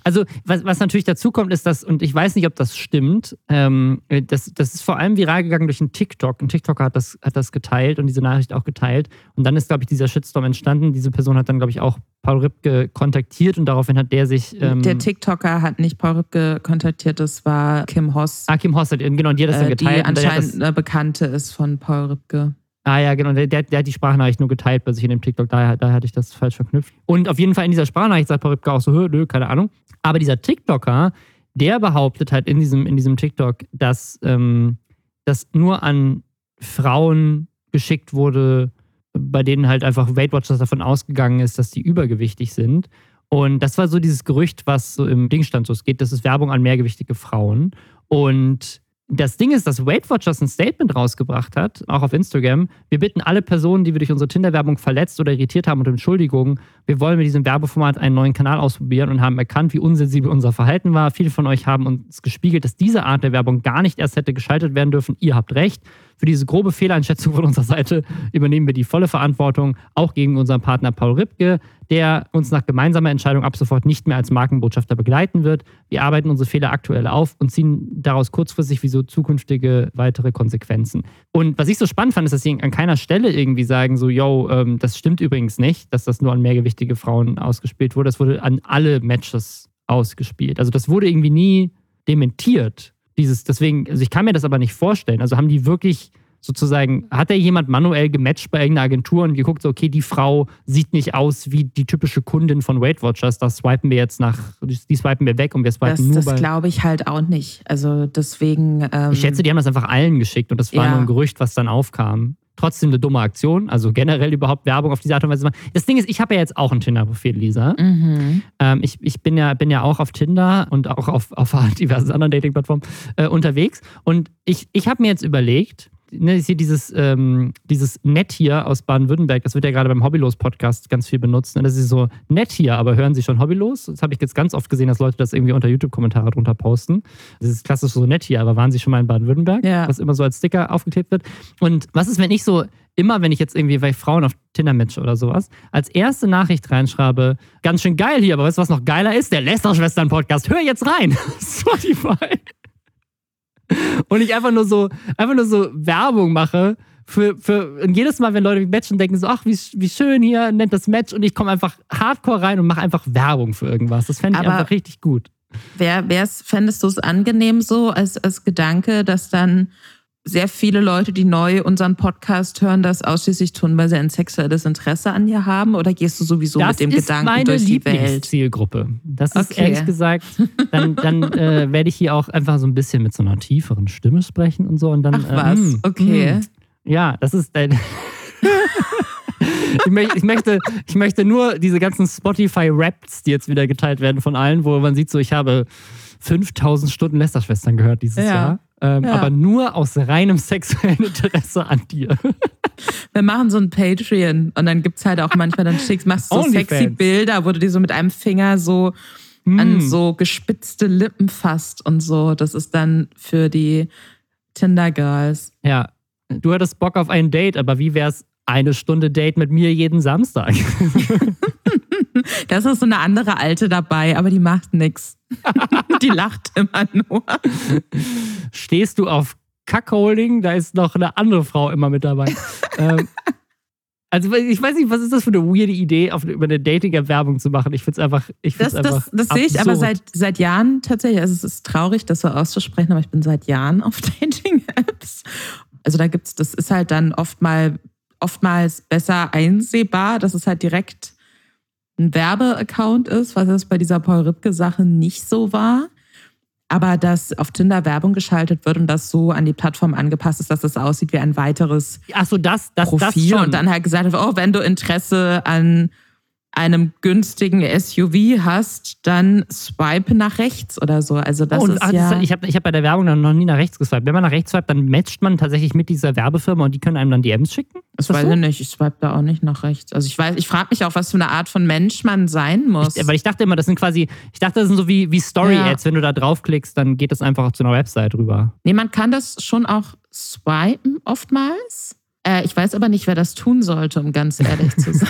Also, was, was natürlich dazu kommt, ist das, und ich weiß nicht, ob das stimmt, ähm, das, das ist vor allem viral gegangen durch einen TikTok. Ein TikToker hat das, hat das geteilt und diese Nachricht auch geteilt. Und dann ist, glaube ich, dieser Shitstorm entstanden. Diese Person hat dann, glaube ich, auch Paul Ripke kontaktiert und daraufhin hat der sich. Ähm, der TikToker hat nicht Paul Ripke kontaktiert, das war Kim Hoss. Ah, Kim Hoss hat, genau, und die hat das dann äh, geteilt. Die anscheinend eine Bekannte ist von Paul Ripke. Ah ja, genau. Der, der, hat die Sprachnachricht nur geteilt bei sich in dem TikTok. Daher, daher hatte ich das falsch verknüpft. Und auf jeden Fall in dieser Sprachnachricht sagt Paul Ripke auch so, nö, keine Ahnung. Aber dieser TikToker, der behauptet halt in diesem, in diesem TikTok, dass ähm, das nur an Frauen geschickt wurde, bei denen halt einfach Weight Watchers davon ausgegangen ist, dass die übergewichtig sind. Und das war so dieses Gerücht, was so im Ding stand, so es geht, das ist Werbung an mehrgewichtige Frauen. Und das Ding ist, dass Weight Watchers ein Statement rausgebracht hat, auch auf Instagram. Wir bitten alle Personen, die wir durch unsere Tinder-Werbung verletzt oder irritiert haben, um Entschuldigung. Wir wollen mit diesem Werbeformat einen neuen Kanal ausprobieren und haben erkannt, wie unsensibel unser Verhalten war. Viele von euch haben uns gespiegelt, dass diese Art der Werbung gar nicht erst hätte geschaltet werden dürfen. Ihr habt recht. Für diese grobe Fehleinschätzung von unserer Seite übernehmen wir die volle Verantwortung, auch gegen unseren Partner Paul Ripke, der uns nach gemeinsamer Entscheidung ab sofort nicht mehr als Markenbotschafter begleiten wird. Wir arbeiten unsere Fehler aktuell auf und ziehen daraus kurzfristig wie so zukünftige weitere Konsequenzen. Und was ich so spannend fand, ist, dass sie an keiner Stelle irgendwie sagen, so, yo, ähm, das stimmt übrigens nicht, dass das nur an mehrgewichtige Frauen ausgespielt wurde. Das wurde an alle Matches ausgespielt. Also das wurde irgendwie nie dementiert. Dieses, deswegen, also ich kann mir das aber nicht vorstellen. Also haben die wirklich sozusagen, hat da jemand manuell gematcht bei irgendeiner Agentur und geguckt, so, okay, die Frau sieht nicht aus wie die typische Kundin von Weight Watchers, das swipen wir jetzt nach, die swipen wir weg und wir swipen das, nur das bei... Das glaube ich halt auch nicht. Also deswegen... Ähm, ich schätze, die haben das einfach allen geschickt und das war ja. nur ein Gerücht, was dann aufkam trotzdem eine dumme Aktion. Also generell überhaupt Werbung auf diese Art und Weise machen. Das Ding ist, ich habe ja jetzt auch ein Tinder-Profil, Lisa. Mhm. Ähm, ich ich bin, ja, bin ja auch auf Tinder und auch auf, auf diversen anderen Dating-Plattformen äh, unterwegs. Und ich, ich habe mir jetzt überlegt, ne, ich sehe dieses, ähm, dieses Nett hier aus Baden-Württemberg, das wird ja gerade beim Hobbylos-Podcast ganz viel benutzt. Ne? Das ist so nett hier, aber hören Sie schon Hobbylos? Das habe ich jetzt ganz oft gesehen, dass Leute das irgendwie unter YouTube-Kommentare drunter posten. Das ist klassisch so nett hier, aber waren Sie schon mal in Baden-Württemberg? Ja. Was immer so als Sticker aufgeklebt wird. Und was ist, wenn ich so immer, wenn ich jetzt irgendwie bei Frauen auf Tinder match oder sowas, als erste Nachricht reinschreibe, ganz schön geil hier, aber weißt du, was noch geiler ist? Der Lester-Schwestern-Podcast. Hör jetzt rein. Spotify und ich einfach nur so, einfach nur so Werbung mache für, für und jedes Mal, wenn Leute matchen, denken so, ach, wie, wie schön hier, nennt das Match und ich komme einfach hardcore rein und mache einfach Werbung für irgendwas. Das fände ich Aber einfach richtig gut. Wer, fändest du es angenehm so als, als Gedanke, dass dann sehr viele Leute, die neu unseren Podcast hören, das ausschließlich tun, weil sie ein sexuelles Interesse an dir haben? Oder gehst du sowieso das mit dem Gedanken durch die Welt? Zielgruppe. Das ist okay. ehrlich gesagt, dann, dann äh, werde ich hier auch einfach so ein bisschen mit so einer tieferen Stimme sprechen und so. Und dann, Ach was, äh, okay. Mh, ja, das ist dein. ich, möchte, ich, möchte, ich möchte nur diese ganzen Spotify-Raps, die jetzt wieder geteilt werden von allen, wo man sieht, so ich habe 5000 Stunden Lästerschwestern gehört dieses ja. Jahr. Ähm, ja. Aber nur aus reinem sexuellen Interesse an dir. Wir machen so ein Patreon und dann gibt es halt auch manchmal, dann schickst, machst du so sexy Fans. Bilder, wo du die so mit einem Finger so mm. an so gespitzte Lippen fasst und so. Das ist dann für die Tinder Girls. Ja, du hattest Bock auf ein Date, aber wie wär's eine Stunde Date mit mir jeden Samstag? da ist noch so eine andere Alte dabei, aber die macht nichts. Die lacht immer nur. Stehst du auf Kackholding? Da ist noch eine andere Frau immer mit dabei. ähm, Also ich weiß nicht, was ist das für eine weirde Idee, auf, über eine Dating-App Werbung zu machen? Ich finde es einfach, ich Das, find's einfach das, das sehe ich aber seit, seit Jahren tatsächlich. Also es ist traurig, das so auszusprechen, aber ich bin seit Jahren auf Dating-Apps. Also da gibt's, das ist halt dann oft mal, oftmals besser einsehbar, dass es halt direkt ein Werbeaccount ist, was es bei dieser Paul Ripke-Sache nicht so war. Aber dass auf Tinder Werbung geschaltet wird und das so an die Plattform angepasst ist, dass es aussieht wie ein weiteres Ach so, das, das, das Profil schon. und dann halt gesagt wird, oh, wenn du Interesse an einem günstigen SUV hast, dann swipe nach rechts oder so. Also das Oh, und ist ach, ja... das, ich habe ich hab bei der Werbung dann noch nie nach rechts geswiped. Wenn man nach rechts swipet, dann matcht man tatsächlich mit dieser Werbefirma und die können einem dann DMs schicken? Das weiß so? ich nicht. Ich swipe da auch nicht nach rechts. Also ich weiß, ich frage mich auch, was für eine Art von Mensch man sein muss. Ich, weil ich dachte immer, das sind quasi, ich dachte, das sind so wie, wie Story-Ads. Wenn du da draufklickst, dann geht das einfach zu einer Website rüber. nee, man kann das schon auch swipen oftmals. Äh, ich weiß aber nicht, wer das tun sollte, um ganz ehrlich zu sein.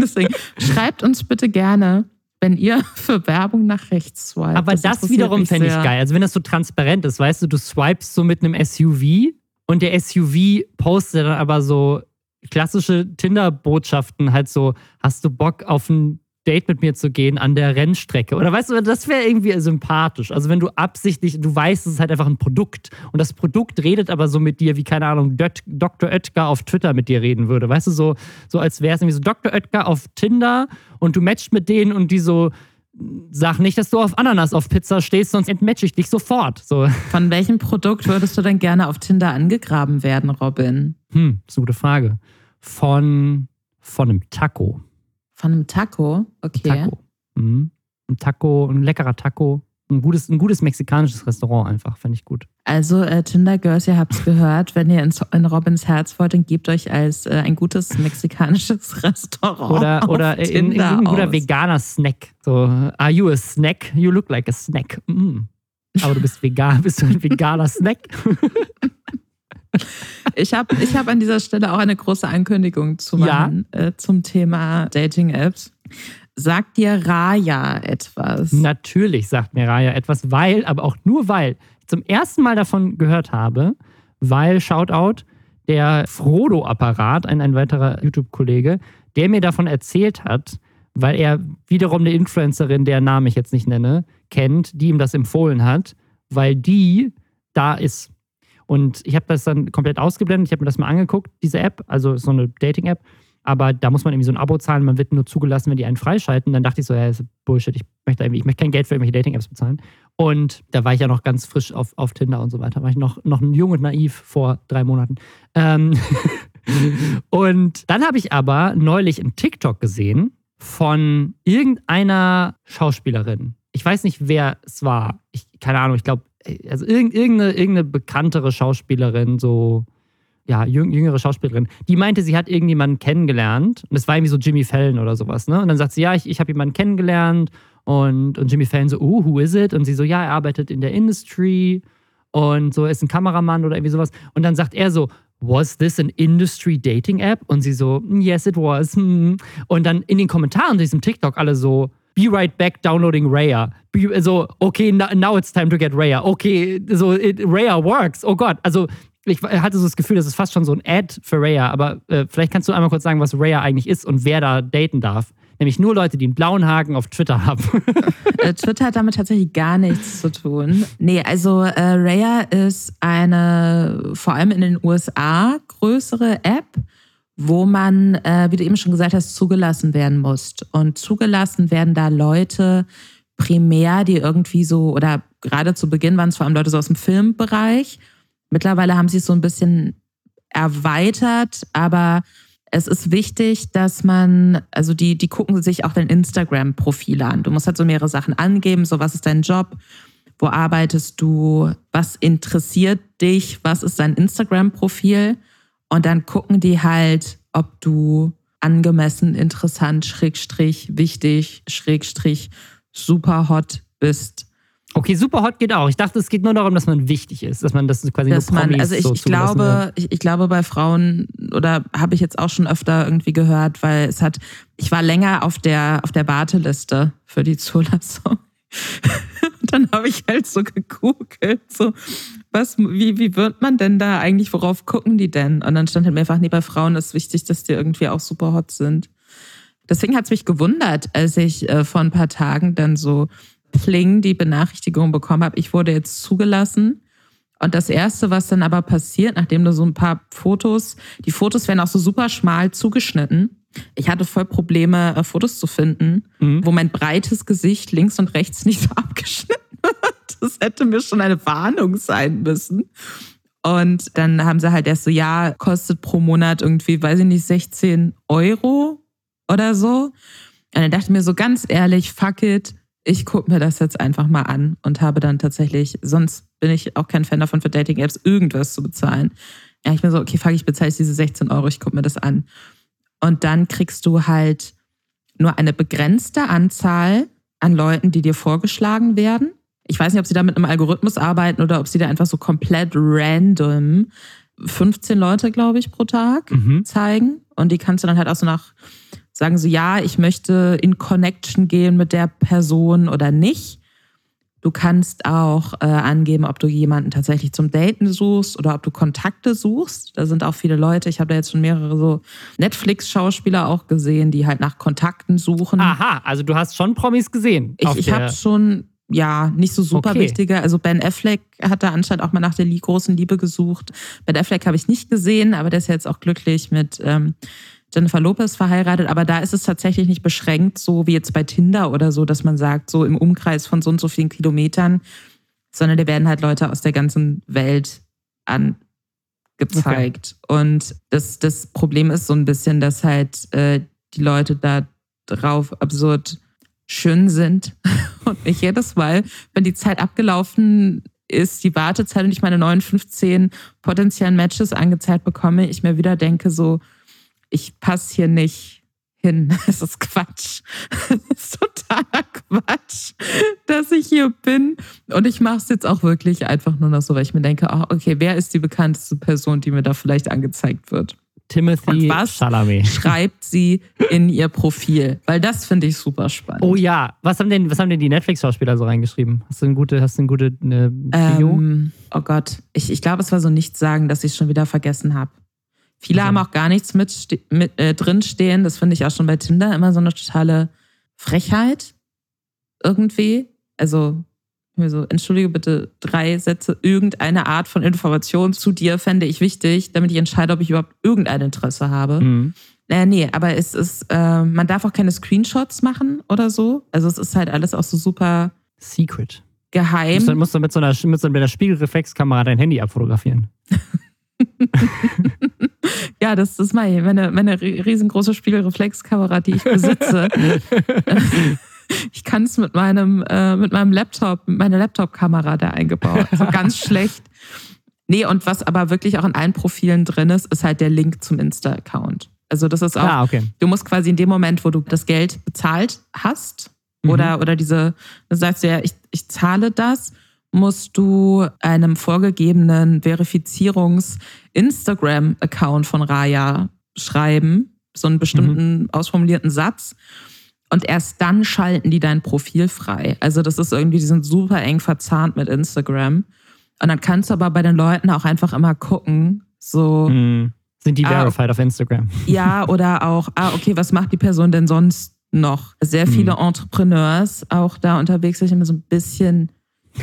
Deswegen schreibt uns bitte gerne, wenn ihr für Werbung nach rechts swipet. Aber das, interessiert wiederum fände ich geil. Also wenn das so transparent ist, weißt du, du swipest so mit einem SUV und der SUV postet dann aber so klassische Tinder-Botschaften, halt so, hast du Bock auf ein Date mit mir zu gehen an der Rennstrecke? Oder weißt du, das wäre irgendwie sympathisch. Also wenn du absichtlich, du weißt, es ist halt einfach ein Produkt und das Produkt redet aber so mit dir, wie, keine Ahnung, Dr. Oetker auf Twitter mit dir reden würde. Weißt du, so, so als wäre es irgendwie so Dr. Oetker auf Tinder und du matchst mit denen und die so, sag nicht, dass du auf Ananas auf Pizza stehst, sonst entmatch ich dich sofort. So, Von welchem Produkt würdest du denn gerne auf Tinder angegraben werden, Robin? hm, ist eine gute Frage. Von, von einem Taco. Von einem Taco? Okay. Taco. Mhm. Ein Taco, ein leckerer Taco. Ein gutes, ein gutes mexikanisches Restaurant einfach, fände ich gut. Also äh, Tinder Girls, ihr habt es gehört, wenn ihr in, in Robins Herz wollt, dann gebt euch als äh, ein gutes mexikanisches Restaurant Oder, auf oder in, in, Tinder ein guter veganer Snack. So, are you a snack? You look like a snack. Mm. Aber du bist vegan, bist du ein veganer Snack? Ich habe ich hab an dieser Stelle auch eine große Ankündigung zu Ja. machen äh, zum Thema Dating-Apps. Sagt dir Raya etwas? Natürlich sagt mir Raya etwas, weil, aber auch nur weil ich zum ersten Mal davon gehört habe, weil, Shoutout, der Frodo-Apparat, ein, ein weiterer YouTube-Kollege, der mir davon erzählt hat, weil er wiederum eine Influencerin, deren Namen ich jetzt nicht nenne, kennt, die ihm das empfohlen hat, weil die da ist. Und ich habe das dann komplett ausgeblendet, ich habe mir das mal angeguckt, diese App, also so eine Dating-App, aber da muss man irgendwie so ein Abo zahlen, man wird nur zugelassen, wenn die einen freischalten. Dann dachte ich so, ja, das ist Bullshit, ich möchte, irgendwie, ich möchte kein Geld für irgendwelche Dating-Apps bezahlen. Und da war ich ja noch ganz frisch auf, auf Tinder und so weiter. War ich noch, noch jung und naiv vor drei Monaten. Ähm und dann habe ich aber neulich einen TikTok gesehen von irgendeiner Schauspielerin. Ich weiß nicht, wer es war. Ich, keine Ahnung, ich glaube, also irgend- irgendeine, irgendeine bekanntere Schauspielerin, so, ja, jüng, jüngere Schauspielerin, die meinte, sie hat irgendjemanden kennengelernt. Und es war irgendwie so Jimmy Fallon oder sowas, ne? Und dann sagt sie, ja, ich, ich habe jemanden kennengelernt. Und, und Jimmy Fallon so, oh, who is it? Und sie so, ja, er arbeitet in der Industry und so, ist ein Kameramann oder irgendwie sowas. Und dann sagt er so, was this an industry dating app? Und sie so, yes, it was. hm." Und dann in den Kommentaren zu diesem TikTok alle so, be right back downloading Raya. Be, so, okay, now, now it's time to get Raya. Okay, so, it, Raya works. Oh Gott, also ich hatte so das Gefühl, das ist fast schon so ein Ad für Raya, aber äh, vielleicht kannst du einmal kurz sagen, was Raya eigentlich ist und wer da daten darf. Nämlich nur Leute, die einen blauen Haken auf Twitter haben. Äh, Twitter hat damit tatsächlich gar nichts zu tun. Nee, also äh, Raya ist eine vor allem in den USA größere App, wo man, äh, wie du eben schon gesagt hast, zugelassen werden muss. Und zugelassen werden da Leute primär, die irgendwie so, oder gerade zu Beginn waren es vor allem Leute so aus dem Filmbereich. Mittlerweile haben sie es so ein bisschen erweitert, aber es ist wichtig, dass man, also die, die gucken sich auch dein Instagram-Profil an. Du musst halt so mehrere Sachen angeben, so was ist dein Job, wo arbeitest du, was interessiert dich, was ist dein Instagram-Profil und dann gucken die halt, ob du angemessen, interessant, schrägstrich, wichtig, schrägstrich, super hot bist. Okay, super hot geht auch. Ich dachte, es geht nur darum, dass man wichtig ist, dass man das quasi dass nur man, Promis also ich, so ich glaube, ich, ich glaube bei Frauen oder habe ich jetzt auch schon öfter irgendwie gehört, weil es hat, ich war länger auf der auf der Warteliste für die Zulassung. Und dann habe ich halt so gegoogelt, so was, wie, wie wird man denn da eigentlich, worauf gucken die denn? Und dann stand halt mehrfach, nee, bei Frauen ist wichtig, dass die irgendwie auch super hot sind. Deswegen hat es mich gewundert, als ich äh, vor ein paar Tagen dann so pling die Benachrichtigung bekommen habe, ich wurde jetzt zugelassen. Und das Erste, was dann aber passiert, nachdem du so ein paar Fotos, die Fotos werden auch so super schmal zugeschnitten. Ich hatte voll Probleme, äh, Fotos zu finden, mhm. wo mein breites Gesicht links und rechts nicht so abgeschnitten. Das hätte mir schon eine Warnung sein müssen. Und dann haben sie halt erst so, ja, kostet pro Monat irgendwie, weiß ich nicht, 16 Euro oder so. Und dann dachte ich mir so ganz ehrlich, fuck it, ich gucke mir das jetzt einfach mal an und habe dann tatsächlich, sonst bin ich auch kein Fan davon, für Dating-Apps irgendwas zu bezahlen. Ja, ich mir so, okay, fuck, ich bezahle diese 16 Euro, ich gucke mir das an. Und dann kriegst du halt nur eine begrenzte Anzahl an Leuten, die dir vorgeschlagen werden. Ich weiß nicht, ob sie da mit einem Algorithmus arbeiten oder ob sie da einfach so komplett random 15 Leute, glaube ich, pro Tag mhm. zeigen. Und die kannst du dann halt auch so nach sagen so, ja, ich möchte in Connection gehen mit der Person oder nicht. Du kannst auch äh, angeben, ob du jemanden tatsächlich zum Daten suchst oder ob du Kontakte suchst. Da sind auch viele Leute. Ich habe da jetzt schon mehrere so Netflix-Schauspieler auch gesehen, die halt nach Kontakten suchen. Aha, also du hast schon Promis gesehen. Ich, ich habe schon, ja, nicht so super okay. wichtige. Also Ben Affleck hat da anscheinend auch mal nach der großen Liebe gesucht. Ben Affleck habe ich nicht gesehen, aber der ist jetzt auch glücklich mit. Ähm, Jennifer Lopez verheiratet, aber da ist es tatsächlich nicht beschränkt, so wie jetzt bei Tinder oder so, dass man sagt, so im Umkreis von so und so vielen Kilometern, sondern da werden halt Leute aus der ganzen Welt angezeigt. Okay. Und das, das Problem ist so ein bisschen, dass halt äh, die Leute da drauf absurd schön sind und ich jedes Mal, wenn die Zeit abgelaufen ist, die Wartezeit und ich meine neuen 15 potenziellen Matches angezeigt bekomme, ich mir wieder denke so, ich passe hier nicht hin. Es ist Quatsch. Es ist totaler Quatsch, dass ich hier bin. Und ich mache es jetzt auch wirklich einfach nur noch so, weil ich mir denke, oh, okay, wer ist die bekannteste Person, die mir da vielleicht angezeigt wird? Timothy Chalamet. schreibt sie in ihr Profil? Weil das finde ich super spannend. Oh ja, was haben denn, was haben denn die Netflix-Schauspieler so reingeschrieben? Hast du eine gute, hast du eine gute eine ähm, Oh Gott, ich, ich glaube, es war so nichts sagen, dass ich es schon wieder vergessen habe. Viele also. haben auch gar nichts mit, mit äh, drinstehen. Das finde ich auch schon bei Tinder immer so eine totale Frechheit irgendwie. Also, so, entschuldige bitte, drei Sätze, irgendeine Art von Information zu dir fände ich wichtig, damit ich entscheide, ob ich überhaupt irgendein Interesse habe. Mhm. Äh, nee, aber es ist, äh, man darf auch keine Screenshots machen oder so. Also es ist halt alles auch so super secret. Geheim. Du musst, du mit so einer, mit so einer Spiegelreflexkamera dein Handy abfotografieren. ja, das ist meine, meine, meine riesengroße Spiegelreflexkamera, die ich besitze. ich kann es mit meinem, äh, mit meinem Laptop, mit meiner Laptop-Kamera da eingebaut. Also ganz schlecht. Nee, und was aber wirklich auch in allen Profilen drin ist, ist halt der Link zum Insta-Account. Also das ist auch, ah, okay. du musst quasi in dem Moment, wo du das Geld bezahlt hast, mhm. oder, oder diese, du sagst ja, ich, ich zahle das, musst du einem vorgegebenen Verifizierungs-Instagram-Account von Raya schreiben, so einen bestimmten mhm. ausformulierten Satz. Und erst dann schalten die dein Profil frei. Also das ist irgendwie, die sind super eng verzahnt mit Instagram. Und dann kannst du aber bei den Leuten auch einfach immer gucken, so. Mhm. Sind die ah, verified auf Instagram? Ja, oder auch, ah, okay, was macht die Person denn sonst noch? Sehr viele mhm. Entrepreneurs auch da unterwegs, ich immer so ein bisschen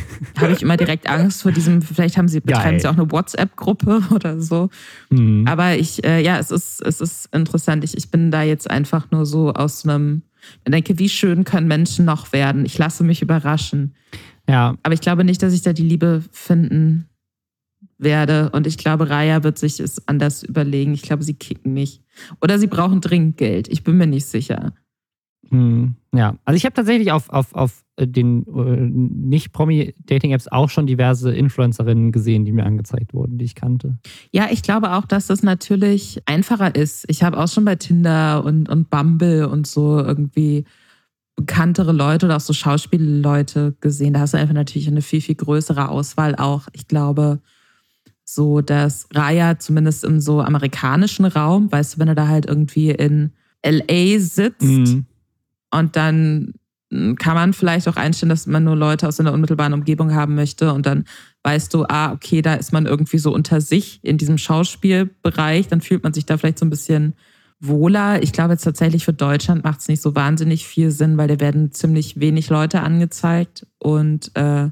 habe ich immer direkt Angst vor diesem, vielleicht haben sie, betreiben sie auch eine WhatsApp-Gruppe oder so. Mhm. Aber ich, äh, ja, es ist, es ist interessant. Ich, ich bin da jetzt einfach nur so aus einem, ich denke, wie schön können Menschen noch werden? Ich lasse mich überraschen. Ja. Aber ich glaube nicht, dass ich da die Liebe finden werde. Und ich glaube, Raya wird sich es anders überlegen. Ich glaube, sie kicken mich. Oder sie brauchen dringend Geld. Ich bin mir nicht sicher. Hm, ja, also ich habe tatsächlich auf, auf, auf den äh, Nicht-Promi-Dating-Apps auch schon diverse Influencerinnen gesehen, die mir angezeigt wurden, die ich kannte. Ja, ich glaube auch, dass das natürlich einfacher ist. Ich habe auch schon bei Tinder und, und Bumble und so irgendwie bekanntere Leute oder auch so Schauspielleute gesehen. Da hast du einfach natürlich eine viel, viel größere Auswahl auch. Ich glaube, so dass Raya zumindest im so amerikanischen Raum, weißt du, wenn er da halt irgendwie in LA sitzt, mhm und dann kann man vielleicht auch einstellen, dass man nur Leute aus einer unmittelbaren Umgebung haben möchte und dann weißt du, ah, okay, da ist man irgendwie so unter sich in diesem Schauspielbereich, dann fühlt man sich da vielleicht so ein bisschen wohler. Ich glaube jetzt tatsächlich für Deutschland macht es nicht so wahnsinnig viel Sinn, weil da werden ziemlich wenig Leute angezeigt und äh,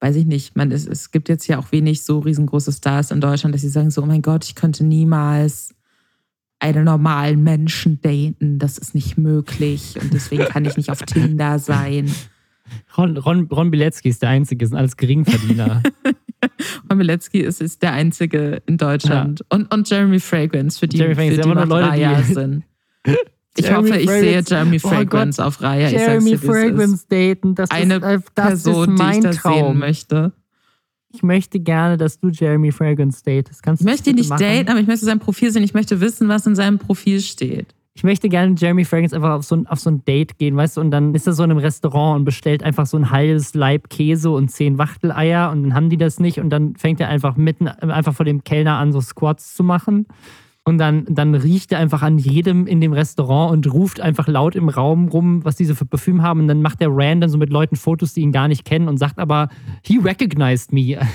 weiß ich nicht, man, es, es gibt jetzt ja auch wenig so riesengroße Stars in Deutschland, dass sie sagen so, oh mein Gott, ich könnte niemals einen normalen Menschen daten, das ist nicht möglich und deswegen kann ich nicht auf Tinder sein. Ron, Ron, Ron Bilecki ist der Einzige, sind alles Geringverdiener. Ron Bilecki ist, ist der Einzige in Deutschland. Ja. Und, und Jeremy Fragrance, für die, Jeremy für die immer Leute, die sind. Ich Jeremy hoffe, ich Fragrance. sehe Jeremy Fragrance oh auf Raya. Jeremy Fragrance daten, das eine ist, das Person, ist mein die ich Traum. sehen möchte. Ich möchte gerne, dass du Jeremy Fragrance datest. Kannst ich möchte ihn nicht machen? daten, aber ich möchte sein Profil sehen. Ich möchte wissen, was in seinem Profil steht ich möchte gerne Jeremy Fragrance einfach auf so, ein, auf so ein Date gehen, weißt du, und dann ist er so in einem Restaurant und bestellt einfach so ein halbes Leib Käse und zehn Wachteleier und dann haben die das nicht und dann fängt er einfach mitten, einfach vor dem Kellner an, so Squats zu machen. Und dann, dann riecht er einfach an jedem in dem Restaurant und ruft einfach laut im Raum rum, was diese für Parfüm haben. Und dann macht er random so mit Leuten Fotos, die ihn gar nicht kennen und sagt aber, he recognized me.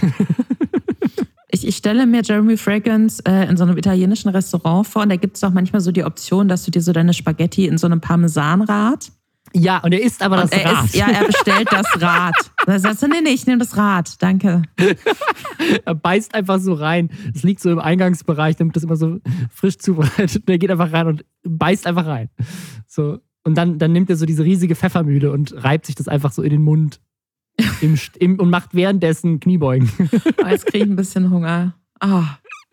Ich, ich stelle mir Jeremy Fragrance äh, in so einem italienischen Restaurant vor und da gibt es auch manchmal so die Option, dass du dir so deine Spaghetti in so einem Parmesanrad. Ja, und er isst aber das er Rad. Isst, ja, er bestellt das Rad. Da sagst du, nee, nee, ich nehme das Rad, danke. er beißt einfach so rein. Es liegt so im Eingangsbereich, damit das immer so frisch zubereitet. Und er geht einfach rein und beißt einfach rein. So. Und dann, dann nimmt er so diese riesige Pfeffermühle und reibt sich das einfach so in den Mund im, im, und macht währenddessen Kniebeugen. Oh, jetzt kriege ich ein bisschen Hunger. Oh,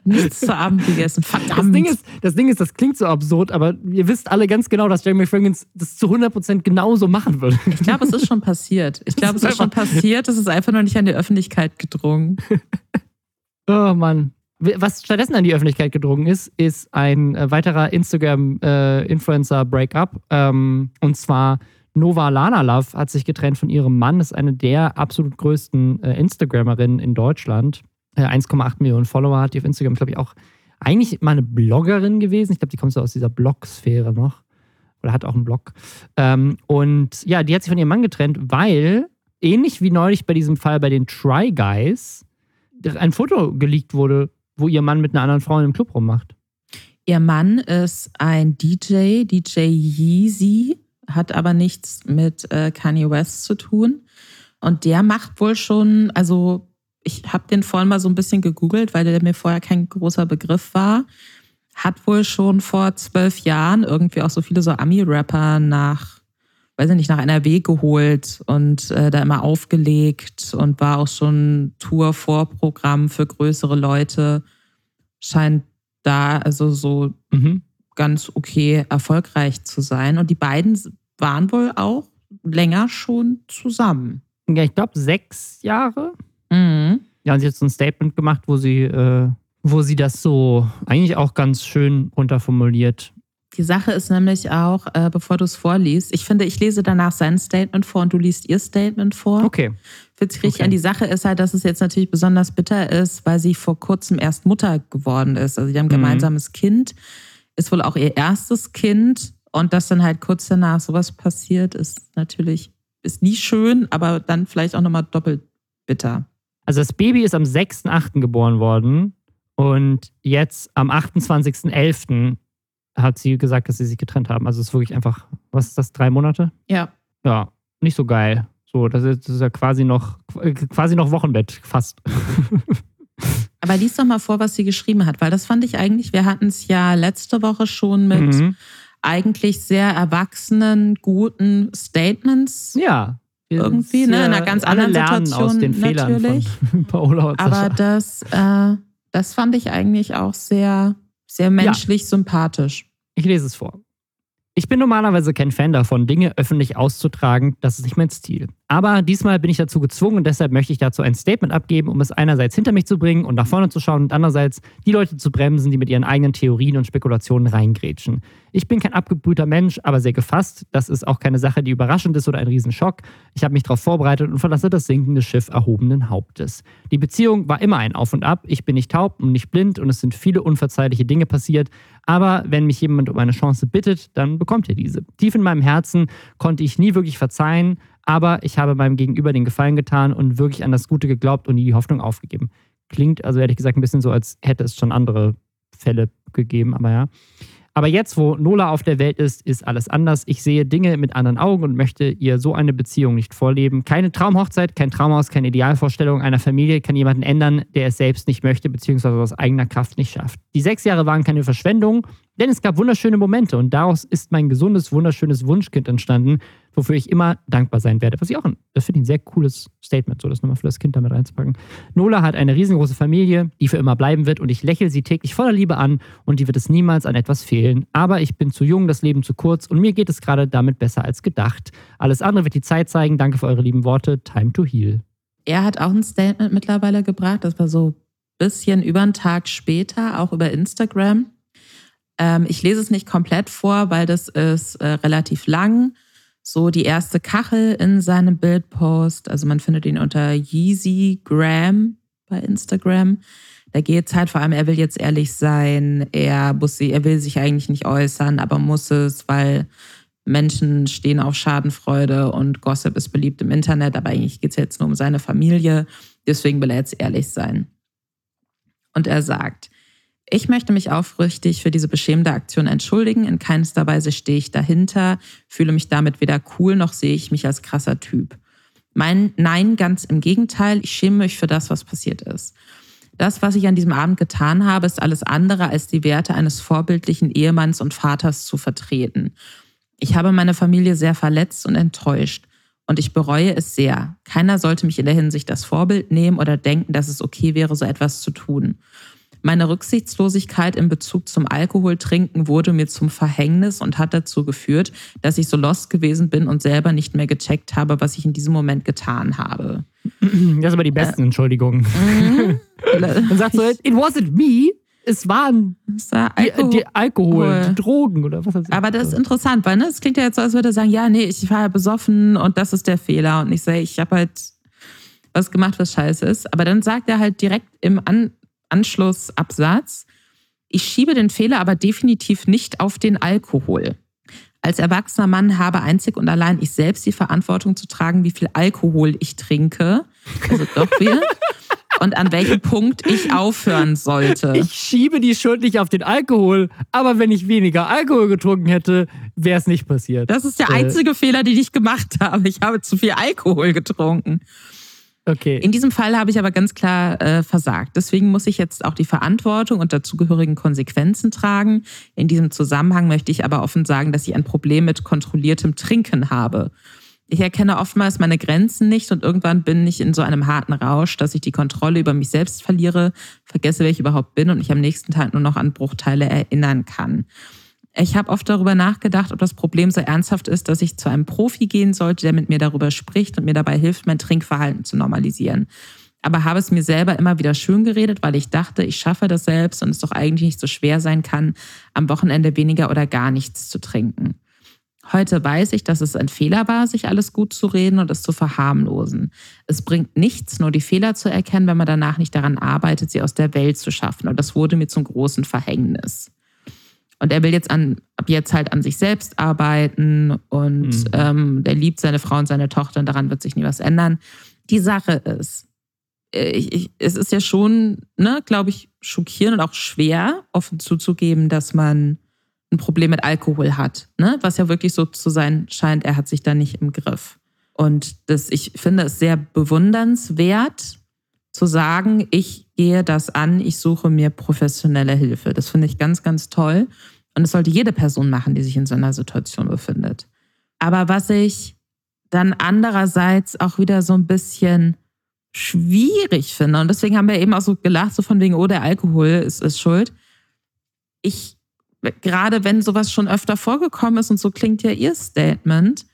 nichts zu Abend gegessen. Verdammt. Das Ding, ist, das Ding ist, das klingt so absurd, aber ihr wisst alle ganz genau, dass Jeremy Fragrance das zu 100% genauso machen würde. Ich glaube, es ist schon passiert. Ich glaube, es ist schon passiert. Es ist einfach noch nicht an die Öffentlichkeit gedrungen. oh Mann. Was stattdessen an die Öffentlichkeit gedrungen ist, ist ein äh, weiterer Instagram-Influencer-Breakup. Äh, ähm, und zwar Nova Lana Love hat sich getrennt von ihrem Mann, ist eine der absolut größten äh, Instagramerinnen in Deutschland. Äh, 1,8 Millionen Follower hat die auf Instagram, glaube ich, auch eigentlich mal eine Bloggerin gewesen. Ich glaube, die kommt so aus dieser Blog-Sphäre noch. Oder hat auch einen Blog. Ähm, und ja, die hat sich von ihrem Mann getrennt, weil, ähnlich wie neulich bei diesem Fall bei den Try Guys, ein Foto geleakt wurde, wo ihr Mann mit einer anderen Frau in einem Club rummacht. Ihr Mann ist ein DJ, DJ Yeezy hat aber nichts mit äh, Kanye West zu tun. Und der macht wohl schon, also ich habe den vorhin mal so ein bisschen gegoogelt, weil der mir vorher kein großer Begriff war. Hat wohl schon vor zwölf Jahren irgendwie auch so viele so Ami-Rapper nach, weiß ich nicht, nach NRW geholt und äh, da immer aufgelegt und war auch schon Tour-Vorprogramm für größere Leute. Scheint da also so mhm ganz okay erfolgreich zu sein. Und die beiden waren wohl auch länger schon zusammen. Ja, ich glaube sechs Jahre. Ja, und sie hat so ein Statement gemacht, wo sie, äh, wo sie das so eigentlich auch ganz schön runterformuliert. Die Sache ist nämlich auch, äh, bevor du es vorliest, ich finde, ich lese danach sein Statement vor und du liest ihr Statement vor. Okay. Witzig okay. an die Sache ist halt, dass es jetzt natürlich besonders bitter ist, weil sie vor kurzem erst Mutter geworden ist. Also, sie haben ein mhm. gemeinsames Kind ist wohl auch ihr erstes Kind und dass dann halt kurz danach sowas passiert, ist natürlich, ist nie schön, aber dann vielleicht auch nochmal doppelt bitter. Also das Baby ist am 6.8. geboren worden und jetzt am 28.11. hat sie gesagt, dass sie sich getrennt haben. Also es ist wirklich einfach, was ist das, drei Monate? Ja. Ja, nicht so geil. So, das ist, das ist ja quasi noch, quasi noch Wochenbett, fast. Aber lies doch mal vor, was sie geschrieben hat, weil das fand ich eigentlich, wir hatten es ja letzte Woche schon mit mhm. eigentlich sehr erwachsenen, guten Statements. Ja. Irgendwie, ne? In einer ganz anderen Situation. Aus den Fehlern natürlich. Von Paola und Aber das, äh, das fand ich eigentlich auch sehr, sehr menschlich ja. sympathisch. Ich lese es vor. Ich bin normalerweise kein Fan davon, Dinge öffentlich auszutragen, das ist nicht mein Stil. Aber diesmal bin ich dazu gezwungen und deshalb möchte ich dazu ein Statement abgeben, um es einerseits hinter mich zu bringen und nach vorne zu schauen und andererseits die Leute zu bremsen, die mit ihren eigenen Theorien und Spekulationen reingrätschen. Ich bin kein abgebrühter Mensch, aber sehr gefasst. Das ist auch keine Sache, die überraschend ist oder ein Riesenschock. Ich habe mich darauf vorbereitet und verlasse das sinkende Schiff erhobenen Hauptes. Die Beziehung war immer ein Auf und Ab. Ich bin nicht taub und nicht blind und es sind viele unverzeihliche Dinge passiert. Aber wenn mich jemand um eine Chance bittet, dann bekommt er diese. Tief in meinem Herzen konnte ich nie wirklich verzeihen, aber ich habe meinem Gegenüber den Gefallen getan und wirklich an das Gute geglaubt und nie die Hoffnung aufgegeben. Klingt also ehrlich gesagt ein bisschen so, als hätte es schon andere Fälle gegeben, aber ja. Aber jetzt, wo Nola auf der Welt ist, ist alles anders. Ich sehe Dinge mit anderen Augen und möchte ihr so eine Beziehung nicht vorleben. Keine Traumhochzeit, kein Traumhaus, keine Idealvorstellung einer Familie kann jemanden ändern, der es selbst nicht möchte, beziehungsweise aus eigener Kraft nicht schafft. Die sechs Jahre waren keine Verschwendung, denn es gab wunderschöne Momente und daraus ist mein gesundes, wunderschönes Wunschkind entstanden, wofür ich immer dankbar sein werde. Was ich auch, ein, das finde ich ein sehr cooles Statement, so das nochmal für das Kind damit reinzupacken. Nola hat eine riesengroße Familie, die für immer bleiben wird und ich lächle sie täglich voller Liebe an und die wird es niemals an etwas fehlen. Aber ich bin zu jung, das Leben zu kurz und mir geht es gerade damit besser als gedacht. Alles andere wird die Zeit zeigen. Danke für eure lieben Worte. Time to heal. Er hat auch ein Statement mittlerweile gebracht, das war so ein bisschen über einen Tag später, auch über Instagram. Ähm, ich lese es nicht komplett vor, weil das ist äh, relativ lang. So die erste Kachel in seinem Bildpost. Also man findet ihn unter Yeezy Graham bei Instagram. Da geht es halt vor allem, er will jetzt ehrlich sein, er, muss er will sich eigentlich nicht äußern, aber muss es, weil Menschen stehen auf Schadenfreude und Gossip ist beliebt im Internet, aber eigentlich geht es jetzt nur um seine Familie. Deswegen will er jetzt ehrlich sein. Und er sagt, ich möchte mich aufrichtig für diese beschämende Aktion entschuldigen. In keinster Weise stehe ich dahinter, fühle mich damit weder cool noch sehe ich mich als krasser Typ. Mein Nein, ganz im Gegenteil, ich schäme mich für das, was passiert ist. Das, was ich an diesem Abend getan habe, ist alles andere als die Werte eines vorbildlichen Ehemanns und Vaters zu vertreten. Ich habe meine Familie sehr verletzt und enttäuscht. Und ich bereue es sehr. Keiner sollte mich in der Hinsicht das Vorbild nehmen oder denken, dass es okay wäre, so etwas zu tun. Meine Rücksichtslosigkeit in Bezug zum Alkoholtrinken wurde mir zum Verhängnis und hat dazu geführt, dass ich so lost gewesen bin und selber nicht mehr gecheckt habe, was ich in diesem Moment getan habe. Das sind aber die besten äh, Entschuldigungen. Mhm. Dann sagst du, it wasn't me, es waren es war Alkohol, die, die Alkohol, die Drogen oder was. Aber das ist interessant, weil ne, es klingt ja jetzt so, als würde er sagen, ja, nee, ich war ja besoffen und das ist der Fehler. Und ich sage, ich habe halt was gemacht, was scheiße ist. Aber dann sagt er halt direkt im An Anschlussabsatz, ich schiebe den Fehler aber definitiv nicht auf den Alkohol. Als erwachsener Mann habe einzig und allein ich selbst die Verantwortung zu tragen, wie viel Alkohol ich trinke. Also doch viel. und an welchem Punkt ich aufhören sollte. Ich schiebe die Schuld nicht auf den Alkohol, aber wenn ich weniger Alkohol getrunken hätte, wäre es nicht passiert. Das ist der äh. einzige äh. Fehler, den ich gemacht habe. Ich habe zu viel Alkohol getrunken. Okay. In diesem Fall habe ich aber ganz klar äh, versagt. Deswegen muss ich jetzt auch die Verantwortung und dazugehörigen Konsequenzen tragen. In diesem Zusammenhang möchte ich aber offen sagen, dass ich ein Problem mit kontrolliertem Trinken habe. Ich erkenne oftmals meine Grenzen nicht und irgendwann bin ich in so einem harten Rausch, dass ich die Kontrolle über mich selbst verliere, vergesse, wer ich überhaupt bin und mich am nächsten Tag nur noch an Bruchteile erinnern kann. Ich habe oft darüber nachgedacht, ob das Problem so ernsthaft ist, dass ich zu einem Profi gehen sollte, der mit mir darüber spricht und mir dabei hilft, mein Trinkverhalten zu normalisieren. Aber habe es mir selber immer wieder schön geredet, weil ich dachte, ich schaffe das selbst und es doch eigentlich nicht so schwer sein kann, am Wochenende weniger oder gar nichts zu trinken. Heute weiß ich, dass es ein Fehler war, sich alles gut zu reden und es zu verharmlosen. Es bringt nichts, nur die Fehler zu erkennen, wenn man danach nicht daran arbeitet, sie aus der Welt zu schaffen. Und das wurde mir zum großen Verhängnis. Und er will jetzt an, ab jetzt halt an sich selbst arbeiten und mhm. ähm, der liebt seine Frau und seine Tochter und daran wird sich nie was ändern. Die Sache ist, äh, ich, ich, es ist ja schon, ne, glaube ich, schockierend und auch schwer, offen zuzugeben, dass man ein Problem mit Alkohol hat, ne? was ja wirklich so zu sein scheint, er hat sich da nicht im Griff. Und das, ich finde es sehr bewundernswert, zu sagen, ich gehe das an, ich suche mir professionelle Hilfe. Das finde ich ganz, ganz toll. Und das sollte jede Person machen, die sich in so einer Situation befindet. Aber was ich dann andererseits auch wieder so ein bisschen schwierig finde, und deswegen haben wir eben auch so gelacht, so von wegen, oh, der Alkohol ist, ist schuld. Ich, gerade wenn sowas schon öfter vorgekommen ist, und so klingt ja ihr Statement,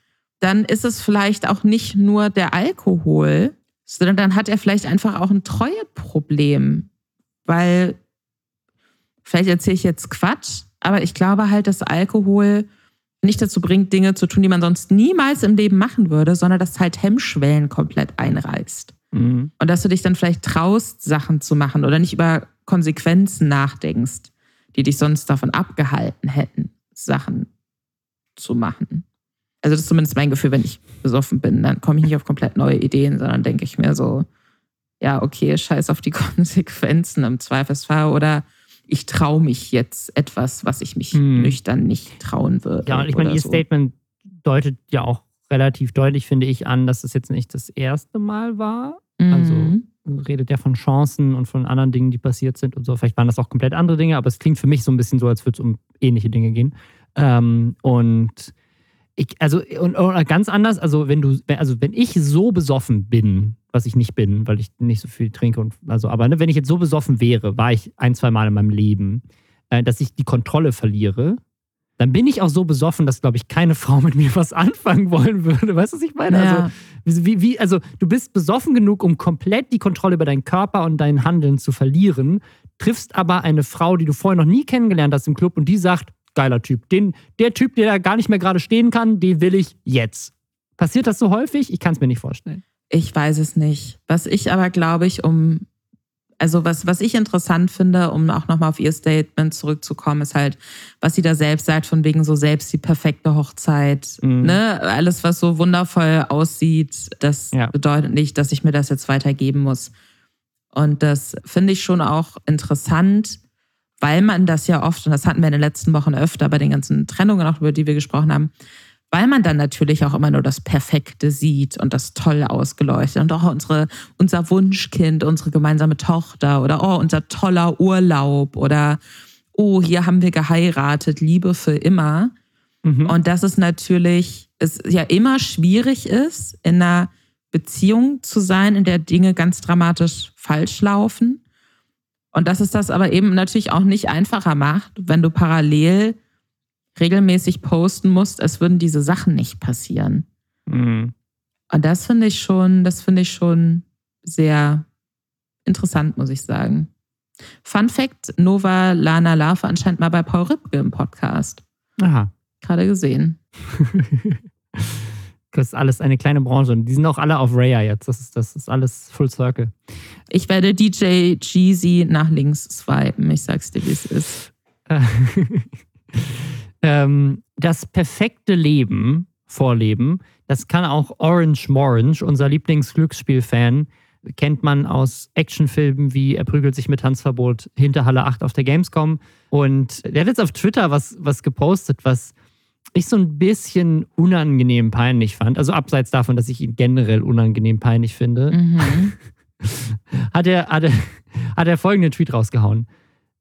dann ist es vielleicht auch nicht nur der Alkohol, sondern dann hat er vielleicht einfach auch ein Treueproblem. Weil, vielleicht erzähle ich jetzt Quatsch, aber ich glaube halt, dass Alkohol nicht dazu bringt, Dinge zu tun, die man sonst niemals im Leben machen würde, sondern dass halt Hemmschwellen komplett einreißt. Mhm. Und dass du dich dann vielleicht traust, Sachen zu machen oder nicht über Konsequenzen nachdenkst, die dich sonst davon abgehalten hätten, Sachen zu machen. Also das ist zumindest mein Gefühl, wenn ich besoffen bin, dann komme ich nicht auf komplett neue Ideen, sondern denke ich mir so, ja, okay, scheiß auf die Konsequenzen im Zweifelsfall oder ich traue mich jetzt etwas, was ich mich hm. nüchtern nicht trauen würde. Ja, und ich meine, Ihr so. Statement deutet ja auch relativ deutlich, finde ich, an, dass es jetzt nicht das erste Mal war. Also mhm. Also redet ja von Chancen und von anderen Dingen, die passiert sind und so. Vielleicht waren das auch komplett andere Dinge, aber es klingt für mich so ein bisschen so, als würde es um ähnliche Dinge gehen. Ähm, und ich, also, und, und, ganz anders, also wenn du, also wenn ich so besoffen bin, was ich nicht bin, weil ich nicht so viel trinke und also, aber ne, wenn ich jetzt so besoffen wäre, war ich ein, zwei Mal in meinem Leben, äh, dass ich die Kontrolle verliere, dann bin ich auch so besoffen, dass, glaube ich, keine Frau mit mir was anfangen wollen würde. Weißt du, was ich meine? Ja. Also, wie, wie, also, du bist besoffen genug, um komplett die Kontrolle über deinen Körper und dein Handeln zu verlieren, triffst aber eine Frau, die du vorher noch nie kennengelernt hast im Club und die sagt, geiler Typ. Den, der Typ, der da gar nicht mehr gerade stehen kann, den will ich jetzt. Passiert das so häufig? Ich kann es mir nicht vorstellen. Ich weiß es nicht. Was ich aber, glaube ich, um, also was, was ich interessant finde, um auch nochmal auf ihr Statement zurückzukommen, ist halt, was sie da selbst sagt, von wegen so selbst die perfekte Hochzeit. Mhm. Ne? Alles, was so wundervoll aussieht, das ja. bedeutet nicht, dass ich mir das jetzt weitergeben muss. Und das finde ich schon auch interessant, weil man das ja oft, und das hatten wir in den letzten Wochen öfter bei den ganzen Trennungen, auch über die wir gesprochen haben, weil man dann natürlich auch immer nur das Perfekte sieht und das toll ausgeleuchtet und auch unsere, unser Wunschkind, unsere gemeinsame Tochter oder oh, unser toller Urlaub oder oh, hier haben wir geheiratet, Liebe für immer. Mhm. Und dass es natürlich, es ja immer schwierig ist, in einer Beziehung zu sein, in der Dinge ganz dramatisch falsch laufen. Und dass es das aber eben natürlich auch nicht einfacher macht, wenn du parallel regelmäßig posten musst, es würden diese Sachen nicht passieren. Mhm. Und das finde ich schon, das finde ich schon sehr interessant, muss ich sagen. Fun Fact: Nova Lana Larve anscheinend mal bei Paul Ripke im Podcast. Aha. Gerade gesehen. Das ist alles eine kleine Branche. Und die sind auch alle auf Raya jetzt. Das ist, das ist alles Full Circle. Ich werde DJ Jeezy nach links swipen. Ich sag's dir, wie es ist. ähm, das perfekte Leben vorleben, das kann auch Orange Morange, unser Lieblingsglücksspiel-Fan, kennt man aus Actionfilmen wie Er prügelt sich mit Tanzverbot hinter Halle 8 auf der Gamescom. Und der hat jetzt auf Twitter was, was gepostet, was ich so ein bisschen unangenehm peinlich fand, also abseits davon, dass ich ihn generell unangenehm peinlich finde, mhm. hat, er, hat, er, hat er folgenden Tweet rausgehauen.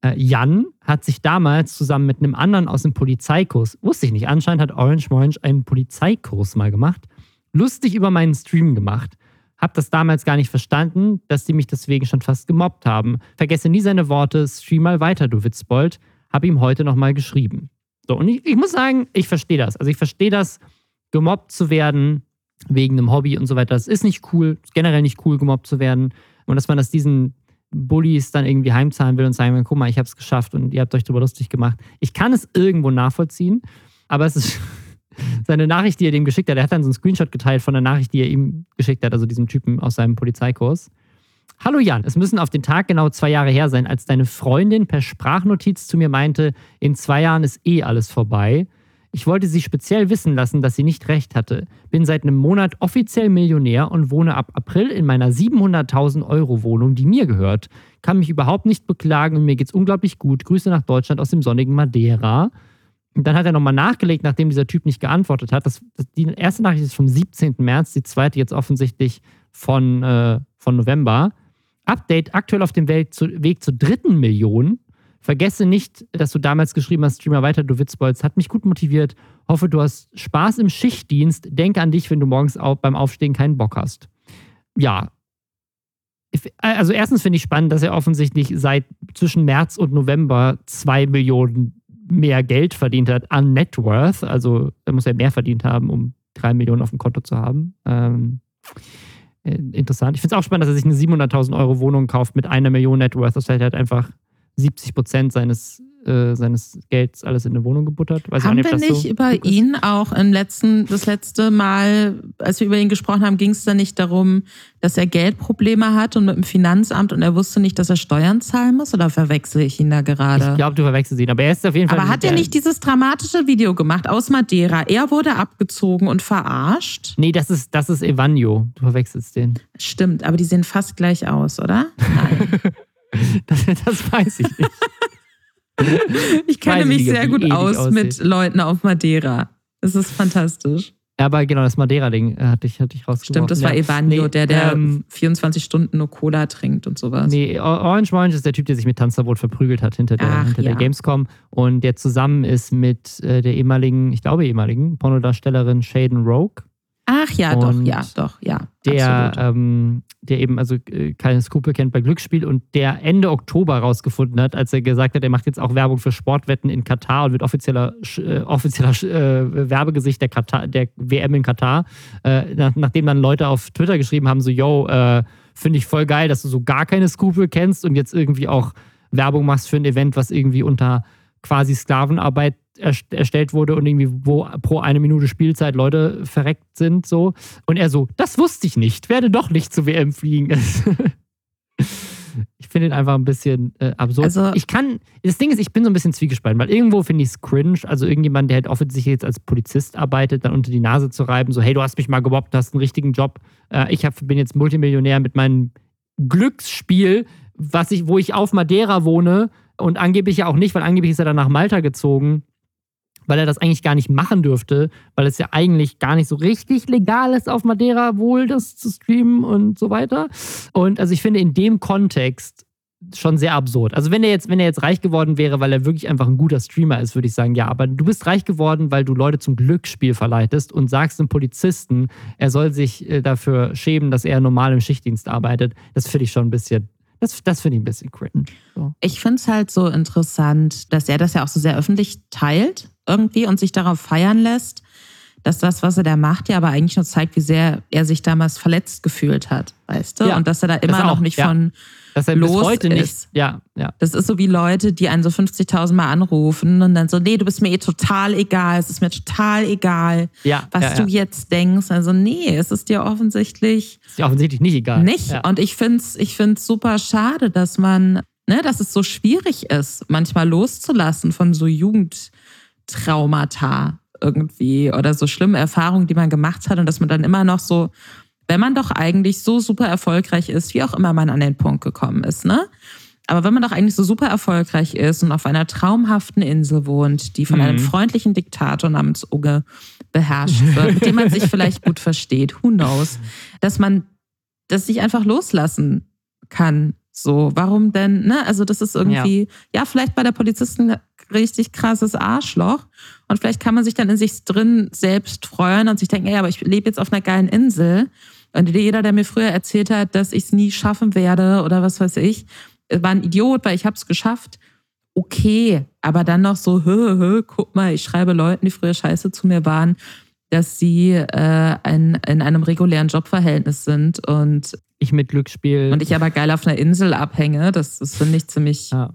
Äh, Jan hat sich damals zusammen mit einem anderen aus dem Polizeikurs, wusste ich nicht, anscheinend hat Orange Morange einen Polizeikurs mal gemacht, lustig über meinen Stream gemacht. Hab das damals gar nicht verstanden, dass die mich deswegen schon fast gemobbt haben. Vergesse nie seine Worte, stream mal weiter, du Witzbold. Hab ihm heute nochmal geschrieben. So, und ich, ich muss sagen, ich verstehe das. Also ich verstehe das, gemobbt zu werden wegen einem Hobby und so weiter. Das ist nicht cool, generell nicht cool, gemobbt zu werden. Und dass man das diesen Bullies dann irgendwie heimzahlen will und sagen, guck mal, ich habe es geschafft und ihr habt euch darüber lustig gemacht. Ich kann es irgendwo nachvollziehen, aber es ist seine Nachricht, die er dem geschickt hat. Er hat dann so einen Screenshot geteilt von der Nachricht, die er ihm geschickt hat, also diesem Typen aus seinem Polizeikurs. Hallo Jan, es müssen auf den Tag genau zwei Jahre her sein, als deine Freundin per Sprachnotiz zu mir meinte, in zwei Jahren ist eh alles vorbei. Ich wollte sie speziell wissen lassen, dass sie nicht recht hatte. Bin seit einem Monat offiziell Millionär und wohne ab April in meiner 700.000 Euro Wohnung, die mir gehört. Kann mich überhaupt nicht beklagen und mir geht's unglaublich gut. Grüße nach Deutschland aus dem sonnigen Madeira. Und dann hat er nochmal nachgelegt, nachdem dieser Typ nicht geantwortet hat. Das, das, die erste Nachricht ist vom 17. März, die zweite jetzt offensichtlich von, äh, von November. Update aktuell auf dem Weg, zur dritten Million. Vergesse nicht, dass du damals geschrieben hast, Streamer weiter, du Witzbolz. Hat mich gut motiviert. Hoffe, du hast Spaß im Schichtdienst. Denke an dich, wenn du morgens beim Aufstehen keinen Bock hast. Ja. Also erstens finde ich spannend, dass er offensichtlich seit zwischen März und November zwei Millionen mehr Geld verdient hat an Net Worth. Also er muss ja mehr verdient haben, um drei Millionen auf dem Konto zu haben. Ähm, äh, interessant. Ich finde es auch spannend, dass er sich eine 700.000 Euro Wohnung kauft mit einer Million Net Worth. Das heißt, er hat einfach 70 Prozent seines äh, seines Gelds alles in eine Wohnung gebuttert. Weiß haben nicht, wir nicht so über ihn auch im letzten, das letzte Mal, als wir über ihn gesprochen haben, ging es da nicht darum, dass er Geldprobleme hat und mit dem Finanzamt und er wusste nicht, dass er Steuern zahlen muss? Oder verwechsel ich ihn da gerade? Ich glaube, du verwechselst ihn, aber er ist auf jeden Fall. Aber hat er nicht dieses dramatische Video gemacht aus Madeira? Er wurde abgezogen und verarscht? Nee, das ist, das ist Evanio. Du verwechselst den. Stimmt, aber die sehen fast gleich aus, oder? Nein. das, das weiß ich nicht. Ich kenne mich sehr gut aus mit Leuten auf Madeira. Das ist fantastisch. Ja, aber genau, das Madeira-Ding äh, hatte ich, hatte ich rausgeworfen. Stimmt, das war ja. Evanio, nee, der, der ähm, 24 Stunden nur Cola trinkt und sowas. Nee, Orange Orange ist der Typ, der sich mit Tanzverbot verprügelt hat hinter der, Ach, hinter ja. der Gamescom und der zusammen ist mit äh, der ehemaligen, ich glaube ehemaligen, Pornodarstellerin Shaden Rogue. Ach ja, und doch, ja, doch, ja. Der, ähm, der eben also äh, keine Skrupel kennt bei Glücksspiel und der Ende Oktober rausgefunden hat, als er gesagt hat, er macht jetzt auch Werbung für Sportwetten in Katar und wird offizieller, äh, offizieller äh, Werbegesicht der, Katar, der WM in Katar. Äh, nach, nachdem dann Leute auf Twitter geschrieben haben, so, yo, äh, finde ich voll geil, dass du so gar keine Skrupel kennst und jetzt irgendwie auch Werbung machst für ein Event, was irgendwie unter quasi Sklavenarbeit erstellt wurde und irgendwie wo pro eine Minute Spielzeit Leute verreckt sind so. Und er so das wusste ich nicht werde doch nicht zu WM fliegen. Ich finde ihn einfach ein bisschen äh, absurd. Also, ich kann das Ding ist ich bin so ein bisschen zwiegespalten weil irgendwo finde ich es cringe also irgendjemand der halt offensichtlich jetzt als Polizist arbeitet dann unter die Nase zu reiben so hey du hast mich mal gemobbt du hast einen richtigen Job äh, ich hab, bin jetzt Multimillionär mit meinem Glücksspiel was ich wo ich auf Madeira wohne und angeblich ja auch nicht, weil angeblich ist er dann nach Malta gezogen, weil er das eigentlich gar nicht machen dürfte, weil es ja eigentlich gar nicht so richtig legal ist, auf Madeira wohl das zu streamen und so weiter. Und also ich finde in dem Kontext schon sehr absurd. Also wenn er jetzt, wenn er jetzt reich geworden wäre, weil er wirklich einfach ein guter Streamer ist, würde ich sagen, ja, aber du bist reich geworden, weil du Leute zum Glücksspiel verleitest und sagst dem Polizisten, er soll sich äh, dafür schämen, dass er normal im Schichtdienst arbeitet. Das finde ich schon ein bisschen das, das finde ich ein bisschen cringe. So. Ich finde es halt so interessant, dass er das ja auch so sehr öffentlich teilt irgendwie und sich darauf feiern lässt, dass das, was er da macht, ja aber eigentlich nur zeigt, wie sehr er sich damals verletzt gefühlt hat, weißt du? Ja, und dass er da immer noch nicht ja. von dass er los bis heute ist. nicht. Ja, ja. Das ist so wie Leute, die einen so 50.000 Mal anrufen und dann so, nee, du bist mir eh total egal, es ist mir total egal, ja, was ja, du jetzt denkst. Also nee, es ist dir offensichtlich. Ist dir offensichtlich nicht egal. Nicht. Und ich finde es ich find's super schade, dass man, ne, dass es so schwierig ist, manchmal loszulassen von so Jugendtraumata irgendwie oder so schlimme Erfahrungen, die man gemacht hat und dass man dann immer noch so wenn man doch eigentlich so super erfolgreich ist, wie auch immer man an den Punkt gekommen ist, ne? Aber wenn man doch eigentlich so super erfolgreich ist und auf einer traumhaften Insel wohnt, die von mhm. einem freundlichen Diktator namens Uge beherrscht wird, mit dem man sich vielleicht gut versteht, who knows, dass man das sich einfach loslassen kann. So, warum denn, ne? Also, das ist irgendwie, ja, ja vielleicht bei der Polizisten richtig krasses Arschloch. Und vielleicht kann man sich dann in sich drin selbst freuen und sich denken, ey, aber ich lebe jetzt auf einer geilen Insel und jeder, der mir früher erzählt hat, dass ich es nie schaffen werde oder was weiß ich, war ein Idiot, weil ich habe es geschafft. Okay, aber dann noch so, hö, hö, guck mal, ich schreibe Leuten, die früher scheiße zu mir waren, dass sie äh, ein, in einem regulären Jobverhältnis sind und ich mit Glücksspiel und ich aber geil auf einer Insel abhänge. Das, das finde ich ziemlich ja.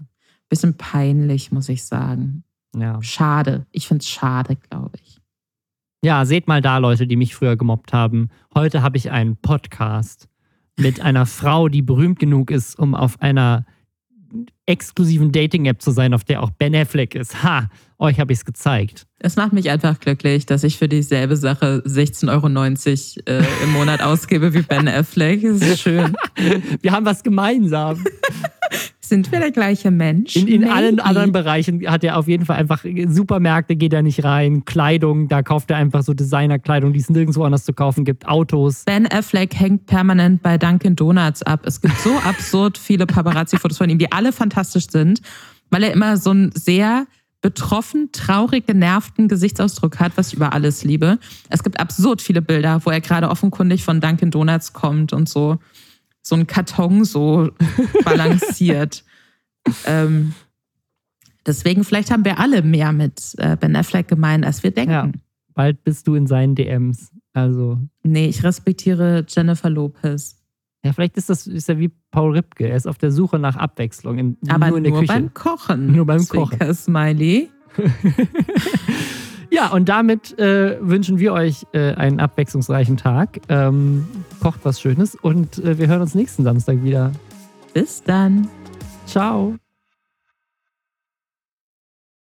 bisschen peinlich, muss ich sagen. Ja. Schade. Ich finde es schade, glaube ich. Ja, seht mal da, Leute, die mich früher gemobbt haben. Heute habe ich einen Podcast mit einer Frau, die berühmt genug ist, um auf einer exklusiven Dating-App zu sein, auf der auch Ben Affleck ist. Ha, euch habe ich es gezeigt. Es macht mich einfach glücklich, dass ich für dieselbe Sache 16,90 Euro äh, im Monat ausgebe wie Ben Affleck. Das ist schön. Wir haben was gemeinsam. Sind wir der gleiche Mensch? In, in allen anderen Bereichen hat er auf jeden Fall einfach Supermärkte geht er nicht rein, Kleidung, da kauft er einfach so Designerkleidung, die es nirgendwo anders zu kaufen gibt, Autos. Ben Affleck hängt permanent bei Dunkin Donuts ab. Es gibt so absurd viele Paparazzi-Fotos von ihm, die alle fantastisch sind, weil er immer so ein sehr betroffen, traurig, genervten Gesichtsausdruck hat, was ich über alles liebe. Es gibt absurd viele Bilder, wo er gerade offenkundig von Dunkin Donuts kommt und so so ein Karton so balanciert. ähm, deswegen, vielleicht haben wir alle mehr mit äh, Ben Affleck gemeint, als wir denken. Ja, bald bist du in seinen DMs. Also. Nee, ich respektiere Jennifer Lopez. Ja, vielleicht ist das ist ja wie Paul Ripke. Er ist auf der Suche nach Abwechslung. In, Aber nur in der nur Küche. beim Kochen. Nur beim Kochen. Smiley. Ja, und damit äh, wünschen wir euch äh, einen abwechslungsreichen Tag. Ähm, kocht was Schönes und äh, wir hören uns nächsten Samstag wieder. Bis dann. Ciao.